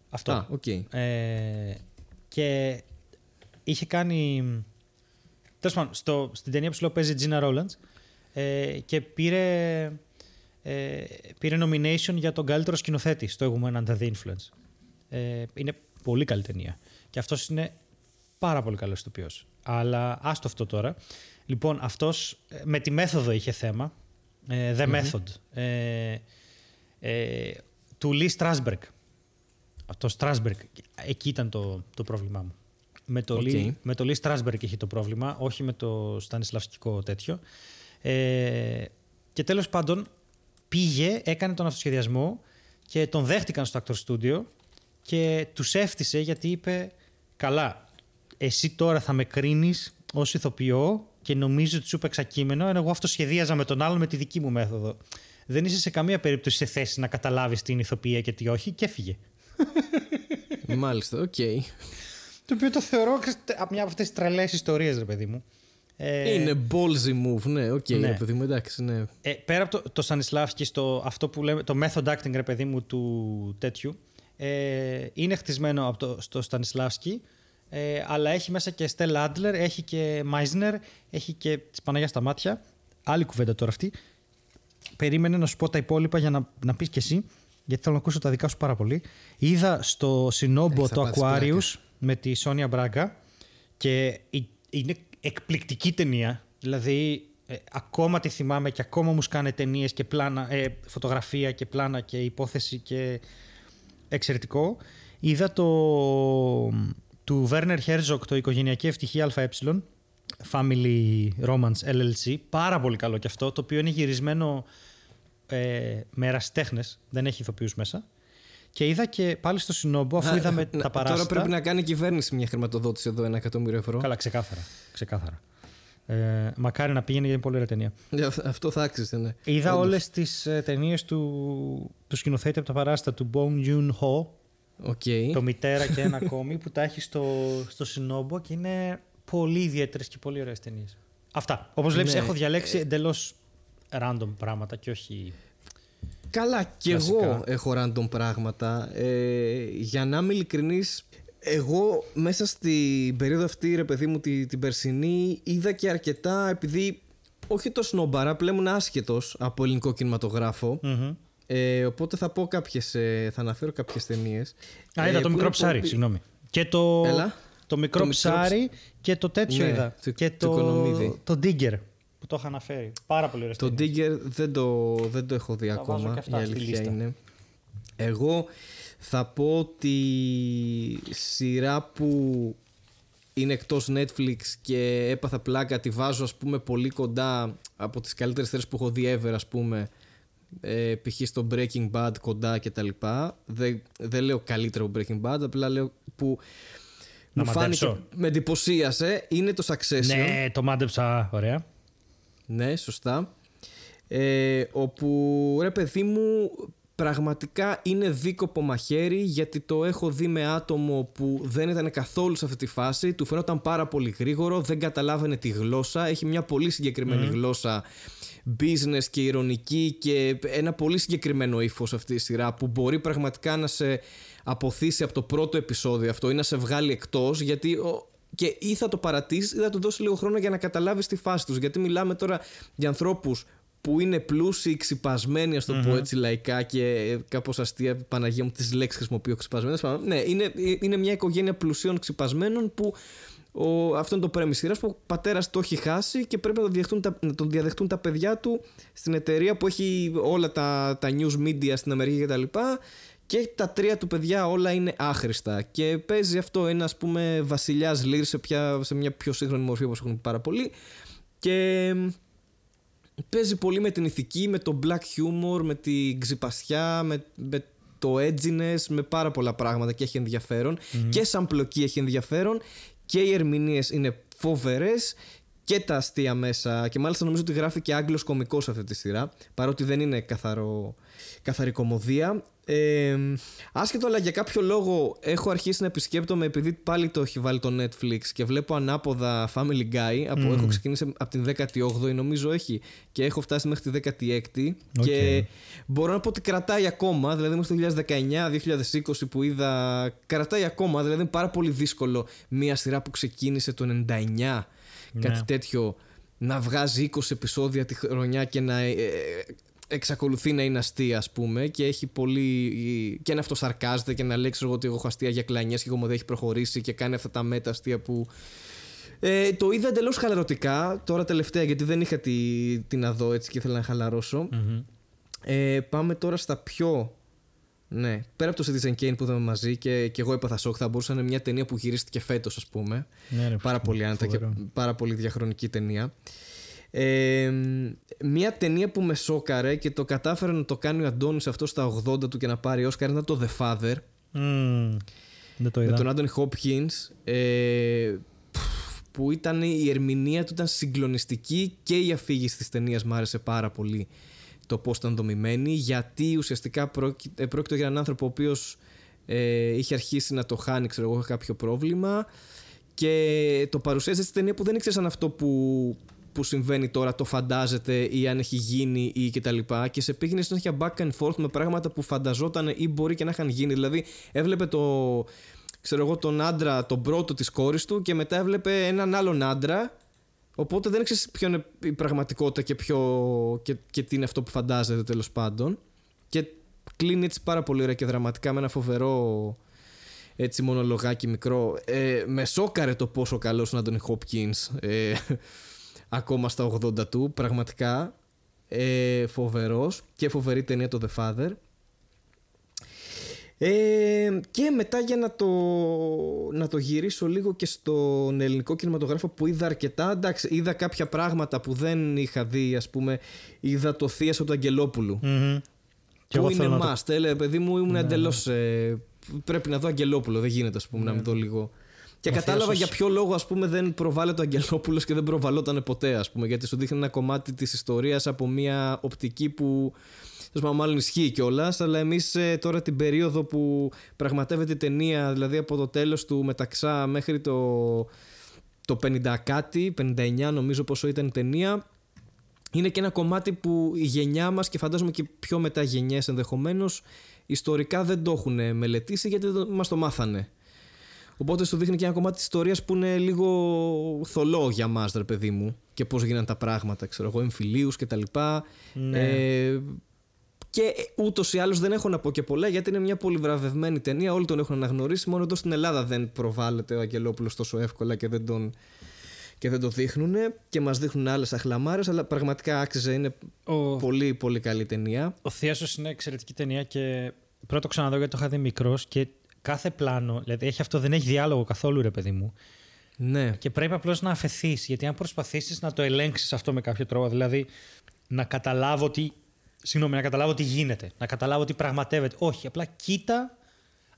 Αυτό. Α, okay. ε, και είχε κάνει Τέλος πάντων, στην ταινία που σου λέω παίζει Gina Rowlands ε, και πήρε, ε, πήρε nomination για τον καλύτερο σκηνοθέτη στο Woman Under the Influence. Ε, είναι πολύ καλή ταινία. Και αυτός είναι πάρα πολύ καλός ηθοποιός. Αλλά άστο αυτό τώρα. Λοιπόν, αυτός ε, με τη μέθοδο είχε θέμα. Ε, the Method. Ε, ε, του Lee Strasberg. Το Strasberg. Εκεί ήταν το, το πρόβλημά μου. Με το, okay. Lee, με το Lee Strasberg έχει το πρόβλημα, όχι με το Στανισλαυσκικό τέτοιο. Ε, και τέλος πάντων πήγε, έκανε τον αυτοσχεδιασμό και τον δέχτηκαν στο Actor Studio και τους έφτυσε γιατί είπε καλά, εσύ τώρα θα με κρίνεις ως ηθοποιό και νομίζω ότι σου έπαιξα κείμενο, ενώ εγώ αυτοσχεδίαζα με τον άλλον με τη δική μου μέθοδο. Δεν είσαι σε καμία περίπτωση σε θέση να καταλάβεις την ηθοποιία και τι όχι και έφυγε. Μάλιστα, ok. Okay. Το οποίο το θεωρώ μια από αυτές τις τρελές ιστορίες, ρε παιδί μου. Ε, είναι ballsy move, ναι, OK, okay, ναι. ρε παιδί μου, εντάξει, ναι. Ε, πέρα από το, το Στανισλάβσκι, στο, αυτό που λέμε, το method acting, ρε παιδί μου, του τέτοιου, ε, είναι χτισμένο από το, στο Στανισλάβσκι, ε, αλλά έχει μέσα και Στέλα Άντλερ, έχει και Μάιζνερ, έχει και της Παναγιάς στα μάτια. Άλλη κουβέντα τώρα αυτή. Περίμενε να σου πω τα υπόλοιπα για να, να πεις κι εσύ, γιατί θέλω να ακούσω τα δικά σου πάρα πολύ. Είδα στο Σινόμπο το Aquarius με τη Σόνια Μπράγκα και είναι εκπληκτική ταινία. Δηλαδή, ε, ακόμα τη θυμάμαι και ακόμα μου σκάνε ταινίες και πλάνα, ε, φωτογραφία και πλάνα και υπόθεση και εξαιρετικό. Είδα το του Werner Herzog, το Οικογενειακή Ευτυχία ΑΕ, Family Romance LLC. Πάρα πολύ καλό και αυτό, το οποίο είναι γυρισμένο ε, με ερασιτέχνες, δεν έχει ηθοποιούς μέσα. Και είδα και πάλι στο Σινόμπο, αφού είδαμε τα παράστα. Τώρα πρέπει να κάνει η κυβέρνηση μια χρηματοδότηση εδώ, ένα εκατομμύριο ευρώ. Καλά, ξεκάθαρα. ξεκάθαρα. Ε, μακάρι να πήγαινε για είναι πολύ ωραία ταινία. αυτό θα άξιζε, ναι. Είδα όλες τις ε, ταινίες του, του σκηνοθέτη από τα παράστα του Bong Joon Ho. Okay. Το μητέρα και ένα ακόμη που τα έχει στο, στο Σινόμπο και είναι πολύ ιδιαίτερες και πολύ ωραίες ταινίες. Αυτά. Όπως βλέπεις, ναι. έχω διαλέξει εντελώς random πράγματα και όχι Καλά, και εγώ έχω random πράγματα. Ε, για να είμαι ειλικρινής, εγώ μέσα στην περίοδο αυτή, ρε παιδί μου, την, την περσινή, είδα και αρκετά επειδή. Όχι το σνόμπαρα, πλέον ήμουν άσχετος από ελληνικό Ε, οπότε θα πω κάποιες, ε, θα αναφέρω κάποιες ταινίες. Α, είδα ε, το μικρό ψάρι, συγγνώμη. Και το, Έλα. το μικρό το ψάρι και το τέτοιο ναι, είδα. Το, και το, το, το Digger που το είχα αναφέρει. Πάρα πολύ ωραίο. Το Digger δεν το, δεν το έχω δει ακόμα. Η αλήθεια είναι. Εγώ θα πω ότι σειρά που είναι εκτός Netflix και έπαθα πλάκα τη βάζω ας πούμε πολύ κοντά από τις καλύτερες θέσεις που έχω δει ever ας πούμε ε, π.χ. στο Breaking Bad κοντά και τα λοιπά δεν, δεν λέω καλύτερο Breaking Bad απλά λέω που να μου φάνηκε με εντυπωσίασε είναι το Succession ναι το μάντεψα ωραία ναι, σωστά. Ε, όπου ρε παιδί μου πραγματικά είναι δίκοπο μαχαίρι γιατί το έχω δει με άτομο που δεν ήταν καθόλου σε αυτή τη φάση του φαινόταν πάρα πολύ γρήγορο, δεν καταλάβαινε τη γλώσσα έχει μια πολύ συγκεκριμένη γλώσσα business και ηρωνική και ένα πολύ συγκεκριμένο ύφος αυτή η σειρά που μπορεί πραγματικά να σε αποθήσει από το πρώτο επεισόδιο αυτό ή να σε βγάλει εκτός γιατί και ή θα το παρατήσεις ή θα του δώσει λίγο χρόνο για να καταλάβεις τη φάση τους. Γιατί μιλάμε τώρα για ανθρώπους που είναι πλούσιοι, ξυπασμένοι, ας το πω έτσι λαϊκά και κάπως αστεία. Παναγία μου, τις λέξεις χρησιμοποιώ ξυπασμένες. Ναι, είναι, είναι μια οικογένεια πλουσίων ξυπασμένων που ο, αυτό είναι το πρέμι που ο πατέρας το έχει χάσει και πρέπει να τον, διαδεχτούν τα, να τον διαδεχτούν τα παιδιά του στην εταιρεία που έχει όλα τα, τα news media στην Αμερική κτλ. Και τα τρία του παιδιά όλα είναι άχρηστα. Και παίζει αυτό ένα ας πούμε βασιλιάς Λίρ σε, σε μια πιο σύγχρονη μορφή όπως έχουν πάρα πολύ. Και παίζει πολύ με την ηθική, με το black humor, με την ξυπασιά, με, με το edginess, με πάρα πολλά πράγματα και έχει Και σαν πλοκή έχει ενδιαφέρον. Και οι ερμηνείες είναι φοβερές. Και τα αστεία μέσα. Και μάλιστα νομίζω ότι γράφει και Άγγλος κωμικός αυτή τη σειρά παρότι δεν είναι καθαρό, καθαρή κομμωδία ε, άσχετο αλλά για κάποιο λόγο έχω αρχίσει να επισκέπτομαι επειδή πάλι το έχει βάλει το Netflix και βλέπω ανάποδα Family Guy από, έχω ξεκινήσει από την 18η νομίζω έχει και έχω φτάσει μέχρι τη 16η και μπορώ να πω ότι κρατάει ακόμα δηλαδή μέχρι το 2019-2020 που είδα κρατάει ακόμα δηλαδή είναι πάρα πολύ δύσκολο μια σειρά που ξεκίνησε το 99 κάτι ναι. τέτοιο να βγάζει 20 επεισόδια τη χρονιά και να ε, εξακολουθεί να είναι αστεία, ας πούμε, και έχει πολύ. και να αυτοσαρκάζεται και να λέει ξέρω, ότι εγώ έχω αστεία για κλανιές και εγώ μου δεν έχει προχωρήσει και κάνει αυτά τα μέτα αστεία που. Ε, το είδα εντελώς χαλαρωτικά τώρα τελευταία γιατί δεν είχα τη, τι να δω έτσι και ήθελα να χαλαρωσω Ε, πάμε τώρα στα πιο. Ναι, πέρα από το Citizen Kane που είδαμε μαζί και, και εγώ έπαθα σοκ, θα μπορούσε να είναι μια ταινία που γυρίστηκε φέτος, ας πούμε. Ναι, πάρα πολύ άνετα και πάρα πολύ διαχρονική ταινία. Ε, μια ταινία που με σόκαρε και το κατάφερε να το κάνει ο Αντώνης αυτό στα 80 του και να πάρει Όσκαρ ήταν το The Father. Mm, δεν το είδα. με τον Άντωνι Χόπκινς. Ε, που ήταν η ερμηνεία του ήταν συγκλονιστική και η αφήγηση της ταινίας μου άρεσε πάρα πολύ το πώς ήταν δομημένη γιατί ουσιαστικά πρόκειται, πρόκειται για έναν άνθρωπο ο οποίος ε, είχε αρχίσει να το χάνει ξέρω εγώ κάποιο πρόβλημα και το παρουσίασε στην ταινία που δεν ήξερε αν αυτό που που συμβαίνει τώρα το φαντάζεται ή αν έχει γίνει ή κτλ. Και, και σε πήγαινε συνέχεια back and forth με πράγματα που φανταζόταν ή μπορεί και να είχαν γίνει. Δηλαδή έβλεπε το, ξέρω εγώ, τον άντρα, τον πρώτο της κόρης του και μετά έβλεπε έναν άλλον άντρα. Οπότε δεν ξέρεις ποιο είναι η πραγματικότητα και, ποιο, και, και τι είναι αυτό που φαντάζεται τέλος πάντων. Και κλείνει έτσι πάρα πολύ ωραία και δραματικά με ένα φοβερό έτσι μονολογάκι μικρό. Ε, με σόκαρε το πόσο καλό είναι ο Άντωνι Χόπκινς. Ε, ακόμα στα 80 του. Πραγματικά ε, φοβερός και φοβερή ταινία το The Father. Ε, και μετά για να το, να το γυρίσω λίγο και στον ελληνικό κινηματογράφο που είδα αρκετά εντάξει, είδα κάποια πράγματα που δεν είχα δει ας πούμε είδα το Θεία του Αγγελόπουλου mm-hmm. που είναι must το... παιδί μου ήμουν ναι, εντελώς ναι. ε, πρέπει να δω Αγγελόπουλο δεν γίνεται ας πούμε να μην δω λίγο και κατάλαβα για ποιο λόγο ας πούμε, δεν προβάλλεται ο Αγγελόπουλος και δεν προβαλόταν ποτέ. Ας πούμε, γιατί σου δείχνει ένα κομμάτι της ιστορίας από μια οπτική που. Τέλο μάλλον ισχύει κιόλας, αλλά εμείς ε, τώρα την περίοδο που πραγματεύεται η ταινία, δηλαδή από το τέλος του Μεταξά μέχρι το, το 50 κάτι, 59 νομίζω πόσο ήταν η ταινία, είναι και ένα κομμάτι που η γενιά μας και φαντάζομαι και πιο μετά γενιές ενδεχομένως ιστορικά δεν το έχουν μελετήσει γιατί μας το μάθανε. Οπότε σου δείχνει και ένα κομμάτι της ιστορίας που είναι λίγο θολό για μας, ρε παιδί μου, και πώς γίνανε τα πράγματα, ξέρω εγώ, εμφυλίους κτλ. Ναι. Ε, και ούτως ή άλλως δεν έχω να πω και πολλά γιατί είναι μια πολύ βραβευμένη ταινία. Όλοι τον έχουν αναγνωρίσει. Μόνο εδώ στην Ελλάδα δεν προβάλλεται ο Αγγελόπουλος τόσο εύκολα και δεν τον. Και δεν το δείχνουν και μας δείχνουν άλλες αχλαμάρες, αλλά πραγματικά άξιζε. Είναι ο... πολύ, πολύ καλή ταινία. Ο Θίασο είναι εξαιρετική ταινία και πρώτο ξαναδώ γιατί το είχα δει μικρός και κάθε πλάνο, δηλαδή έχει αυτό, δεν έχει διάλογο καθόλου, ρε παιδί μου. Ναι. Και πρέπει απλώς να αφαιθείς. Γιατί αν προσπαθήσεις να το ελέγξεις αυτό με κάποιο τρόπο, δηλαδή να καταλάβω τι. Συγγνώμη, να καταλάβω τι γίνεται, να καταλάβω τι πραγματεύεται. Όχι, απλά κοίτα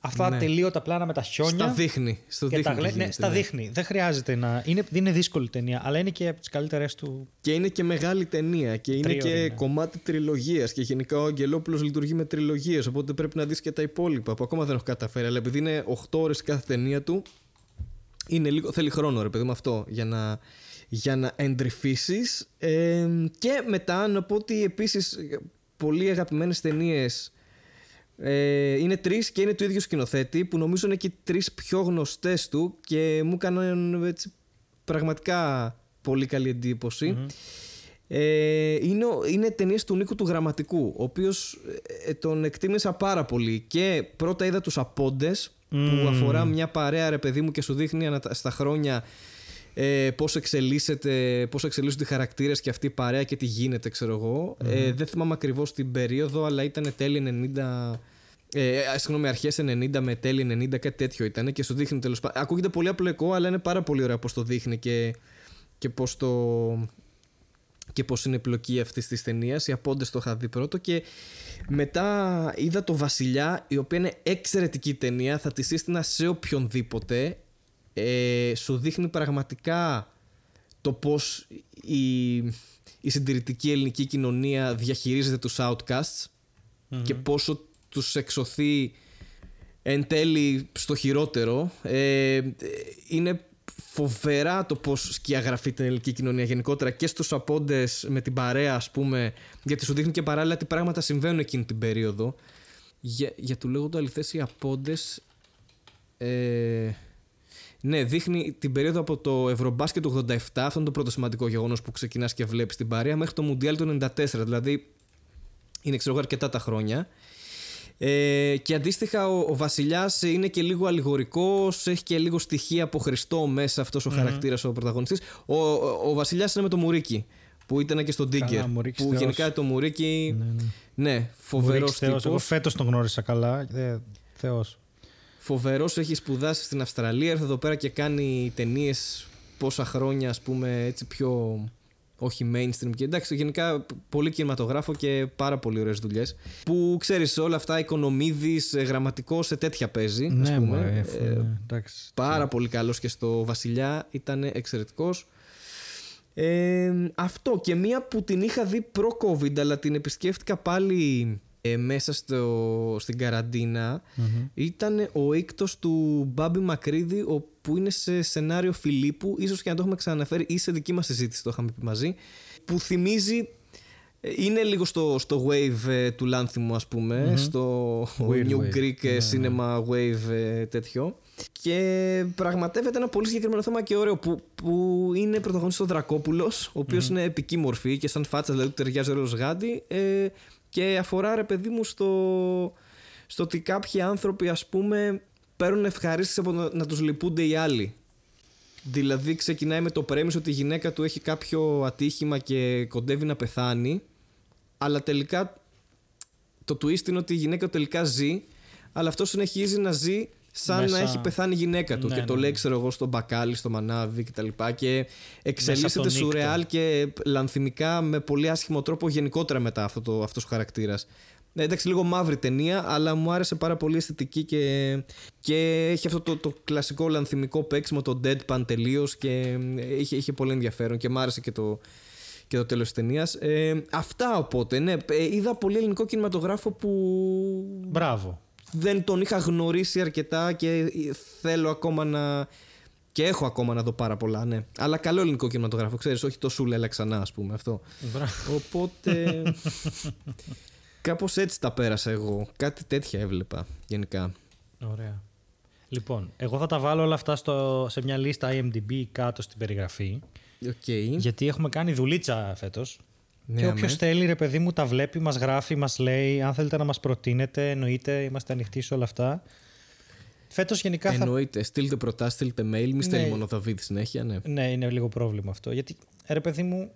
αυτά ναι. τελείωτα πλάνα με τα χιόνια. Στα δείχνει. Στο δείχνει τα... ναι, στα ναι. δείχνει. Δεν χρειάζεται να. Είναι, είναι δύσκολη ταινία, αλλά είναι και από τις καλύτερες του. Και είναι και μεγάλη ταινία. Και είναι και είναι. κομμάτι τριλογίας. Και γενικά ο Αγγελόπουλος λειτουργεί με τριλογίες. Οπότε πρέπει να δεις και τα υπόλοιπα που ακόμα δεν έχω καταφέρει. Αλλά επειδή είναι 8 ώρες κάθε ταινία του, είναι λίγο, θέλει χρόνο ρε παιδί με αυτό για να, για να εντρυφήσεις. Ε, και μετά να πω ότι επίσης πολύ αγαπημένες ταινίες ε, είναι τρεις και είναι του ίδιου σκηνοθέτη που νομίζω είναι και οι τρεις πιο γνωστές του και μου έκαναν έτσι πραγματικά πολύ καλή Ε, είναι, είναι ταινίες του Νίκου του Γραμματικού, ο οποίος ε, τον εκτίμησα πάρα πολύ. Και πρώτα είδα τους Απόντες, που αφορά μια παρέα ρε παιδί μου και σου δείχνει στα χρόνια ε, πώς, εξελίσσεται, πώς εξελίσσονται οι χαρακτήρες και αυτή η παρέα και τι γίνεται ξέρω εγώ. Ε, δεν θυμάμαι ακριβώς την περίοδο αλλά ήταν τέλη 90... Ε, συγγνώμη, αρχές 90 με τέλη 90, κάτι τέτοιο ήταν και σου δείχνει τέλος πάντων. Ακούγεται πολύ απλοϊκό, αλλά είναι πάρα πολύ ωραίο πώς το δείχνει και, και πώς το, και πώς είναι πλοκή αυτής της ταινίας. Οι απόντες το είχα δει πρώτο και μετά είδα το Βασιλιά, η οποία είναι εξαιρετική ταινία. Θα τη σύστηνα σε οποιονδήποτε. Ε, σου δείχνει πραγματικά το πώς η, η συντηρητική ελληνική κοινωνία διαχειρίζεται τους outcasts και πόσο τους εξωθεί εν τέλει στο χειρότερο. Ε, είναι φοβερά το πώς σκιαγραφεί την ελληνική κοινωνία γενικότερα και στους απόντες με την παρέα, ας πούμε, γιατί σου δείχνει και παράλληλα τι πράγματα συμβαίνουν εκείνη την περίοδο. Για, για του λέγοντο αληθές, οι απόντες. Ε, ναι, δείχνει την περίοδο από το Ευρωμπάσκετ του 87, αυτό είναι το πρώτο σημαντικό γεγονός που ξεκινάς και βλέπεις την παρέα, μέχρι το Μουντιάλ του 94. Δηλαδή είναι ξέρω αρκετά τα χρόνια. Ε, και αντίστοιχα ο, ο Βασιλιάς είναι και λίγο αλληγορικός, έχει και λίγο στοιχεία από Χριστό μέσα αυτός ο mm χαρακτήρας ο πρωταγωνιστής. Ο, ο, ο Βασιλιάς είναι με το Μουρίκι που ήταν και στον Τίγκερ. Που γενικά το Μουρίκι. Ναι, ναι. ναι φοβερός τύπο. Εγώ φέτος τον γνώρισα καλά. Ε, Θεός. Φοβερός, έχει σπουδάσει στην Αυστραλία, έρθει εδώ πέρα και κάνει ταινίες πόσα χρόνια, ας πούμε, έτσι πιο όχι mainstream και εντάξει γενικά πολύ κινηματογράφο και πάρα πολύ ωραίες δουλειές. Που ξέρεις όλα αυτά οικονομίδης, ε, γραμματικός σε τέτοια παίζει ναι, ας πούμε. ε, ναι, πάρα πολύ καλός και στο Βασιλιά ήταν εξαιρετικός. Ε, αυτό και μία που την είχα δει προ-COVID αλλά την επισκέφτηκα πάλι ε, μέσα στο, στην καραντινα ήταν ο ήκτος του Μπάμπη Μακρύδη που είναι σε σενάριο Φιλίππου ίσως και να το έχουμε ξαναφέρει ή σε δική μας συζήτηση το είχαμε πει μαζί που θυμίζει ε, είναι λίγο στο, στο wave ε, του Λάνθιμου ας πουμε στο New Greek ναι, ναι. Cinema Wave τέτοιο. Και πραγματεύεται ένα πολύ συγκεκριμένο θέμα και ωραίο που, που είναι πρωταγωνιστής ο Δρακόπουλος ο οποιος είναι επική μορφή και σαν φάτσα δηλαδή ταιριάζει ωραίος γάντι ε, και αφορά ρε παιδί μου στο, στο ότι κάποιοι άνθρωποι ας πούμε παίρνουν ευχαρίστηση από να τους λυπούνται οι άλλοι. Δηλαδή ξεκινάει με το πρέμισο ότι η γυναίκα του έχει κάποιο ατύχημα και κοντεύει να πεθάνει αλλά τελικά το twist είναι ότι η γυναίκα τελικά ζει αλλά αυτό συνεχίζει να ζει σαν να έχει πεθάνει η γυναίκα του. Ναι, και το ναι, λέει, ναι. ξέρω εγώ, στο μπακάλι, στο μανάβι κτλ. Και, και εξελίσσεται σουρεάλ και λανθιμικά με πολύ άσχημο τρόπο γενικότερα μετά αυτό το, αυτός ο χαρακτήρας. Ναι, εντάξει, λίγο μαύρη ταινία, αλλά μου άρεσε πάρα πολύ αισθητική και, και έχει αυτό το, το κλασικό λανθιμικό παίξιμο, το deadpan τελείως και είχε, είχε πολύ ενδιαφέρον και μου άρεσε και το, και το τέλος της ταινίας. Ε, αυτά οπότε, ναι, ε, είδα πολύ ελληνικό κινηματογράφο που... Μπράβο δεν τον είχα γνωρίσει αρκετά και θέλω ακόμα να. Και έχω ακόμα να δω πάρα πολλά, ναι. Αλλά καλό ελληνικό κινηματογράφο, ξέρεις, όχι το σούλελα ξανά, ας πούμε αυτό. Οπότε. Κάπως έτσι τα πέρασα εγώ. Κάτι τέτοια έβλεπα γενικά. Ωραία. Λοιπόν, εγώ θα τα βάλω όλα αυτά στο, σε μια λίστα IMDb κάτω στην περιγραφή. Okay. Γιατί έχουμε κάνει δουλίτσα φέτος. Ναι, και όποιος θέλει, ρε παιδί μου, τα βλέπει, μας γράφει, μας λέει. Αν θέλετε να μας προτείνετε, εννοείται, είμαστε ανοιχτοί σε όλα αυτά. Φέτος γενικά. Εννοείται. Θα... Στείλτε προτάσεις, στείλτε mail. Μη στέλνει ναι. μόνο Δαβίδ συνέχεια, ναι. Ναι, είναι λίγο πρόβλημα αυτό. Γιατί, ρε παιδί μου,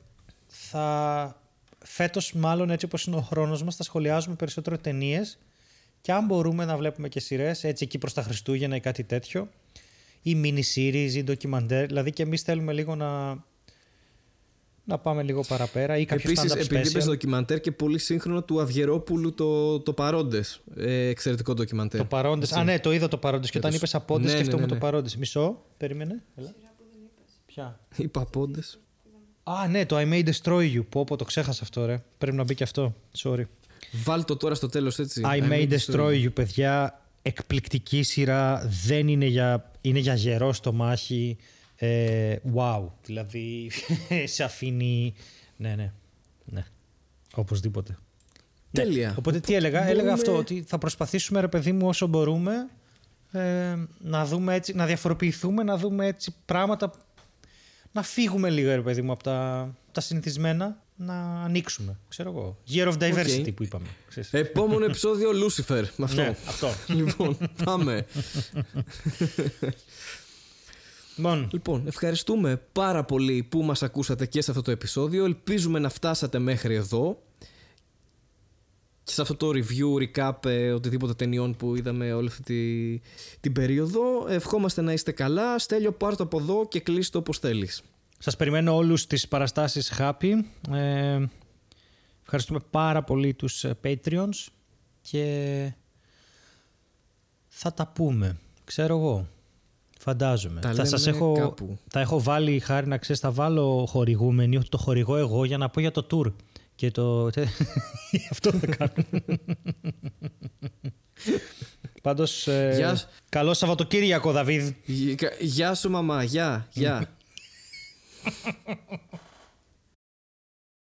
θα. Φέτος, μάλλον έτσι όπως είναι ο χρόνος μας, θα σχολιάζουμε περισσότερο ταινίες και αν μπορούμε να βλέπουμε και σειρές, έτσι εκεί προς τα Χριστούγεννα ή κάτι τέτοιο, ή mini series ή ντοκιμαντέρ. Δηλαδή και εμείς θέλουμε λίγο να να πάμε λίγο παραπέρα ή κάποιο Επίσης, επειδή είπες ντοκιμαντέρ και πολύ σύγχρονο του Αυγερόπουλου το, το Παρόντες. Ε, εξαιρετικό ντοκιμαντέρ. Το Παρόντες. Α, ναι, το είδα το Παρόντες. Και όταν είπες Απόντες, ναι, σκεφτόμαι ναι, ναι, το Παρόντες. Μισό, περίμενε. Έλα. Ποια; Είπα Απόντες. Α, ναι, το I May Destroy You. Πω, πω, το ξέχασα αυτό, ρε. Πρέπει να μπει και αυτό. Sorry. Βάλ το τώρα στο τέλος, έτσι. I, I May Destroy, destroy you, παιδιά. Εκπληκτική σειρά. Δεν είναι για, είναι για γερό στο μάχη. Ε, wow, δηλαδή σε αφήνει. Ναι, ναι. ναι. Οπωσδήποτε. Ναι. Τέλεια. Οπότε τι έλεγα, έλεγα αυτό, ότι θα προσπαθήσουμε ρε παιδί μου όσο μπορούμε ε, να δούμε έτσι, να διαφοροποιηθούμε, να δούμε έτσι πράγματα, να φύγουμε λίγο ρε παιδί μου από τα, τα συνηθισμένα. να ανοίξουμε. Ξέρω εγώ. Year of diversity που είπαμε. Επόμενο επεισόδιο Lucifer. Αυτό. Ναι, αυτό. λοιπόν, πάμε. Λοιπόν. λοιπόν, ευχαριστούμε πάρα πολύ που μας ακούσατε και σε αυτό το επεισόδιο. Ελπίζουμε να φτάσατε μέχρι εδώ. Και σε αυτό το review, recap, ε, οτιδήποτε ταινιών που είδαμε όλη αυτή τη, την περίοδο. Ευχόμαστε να είστε καλά. Στέλιο, πάρ' το από εδώ και κλείσει το όπως θέλεις. Σας περιμένω όλους στις παραστάσεις Happy. Ε, ευχαριστούμε πάρα πολύ τους ε, Patreons και θα τα πούμε. Ξέρω εγώ. Φαντάζομαι. Τα θα σας έχω, κάπου. θα έχω βάλει χάρη να ξέρεις, θα βάλω χορηγούμενοι, ότι το χορηγώ εγώ για να πω για το tour. Και το... Αυτό θα κάνω. Πάντως, ε, Γεια... καλό Σαββατοκύριακο, Δαβίδ. Γεια σου μαμά, γεια, γεια.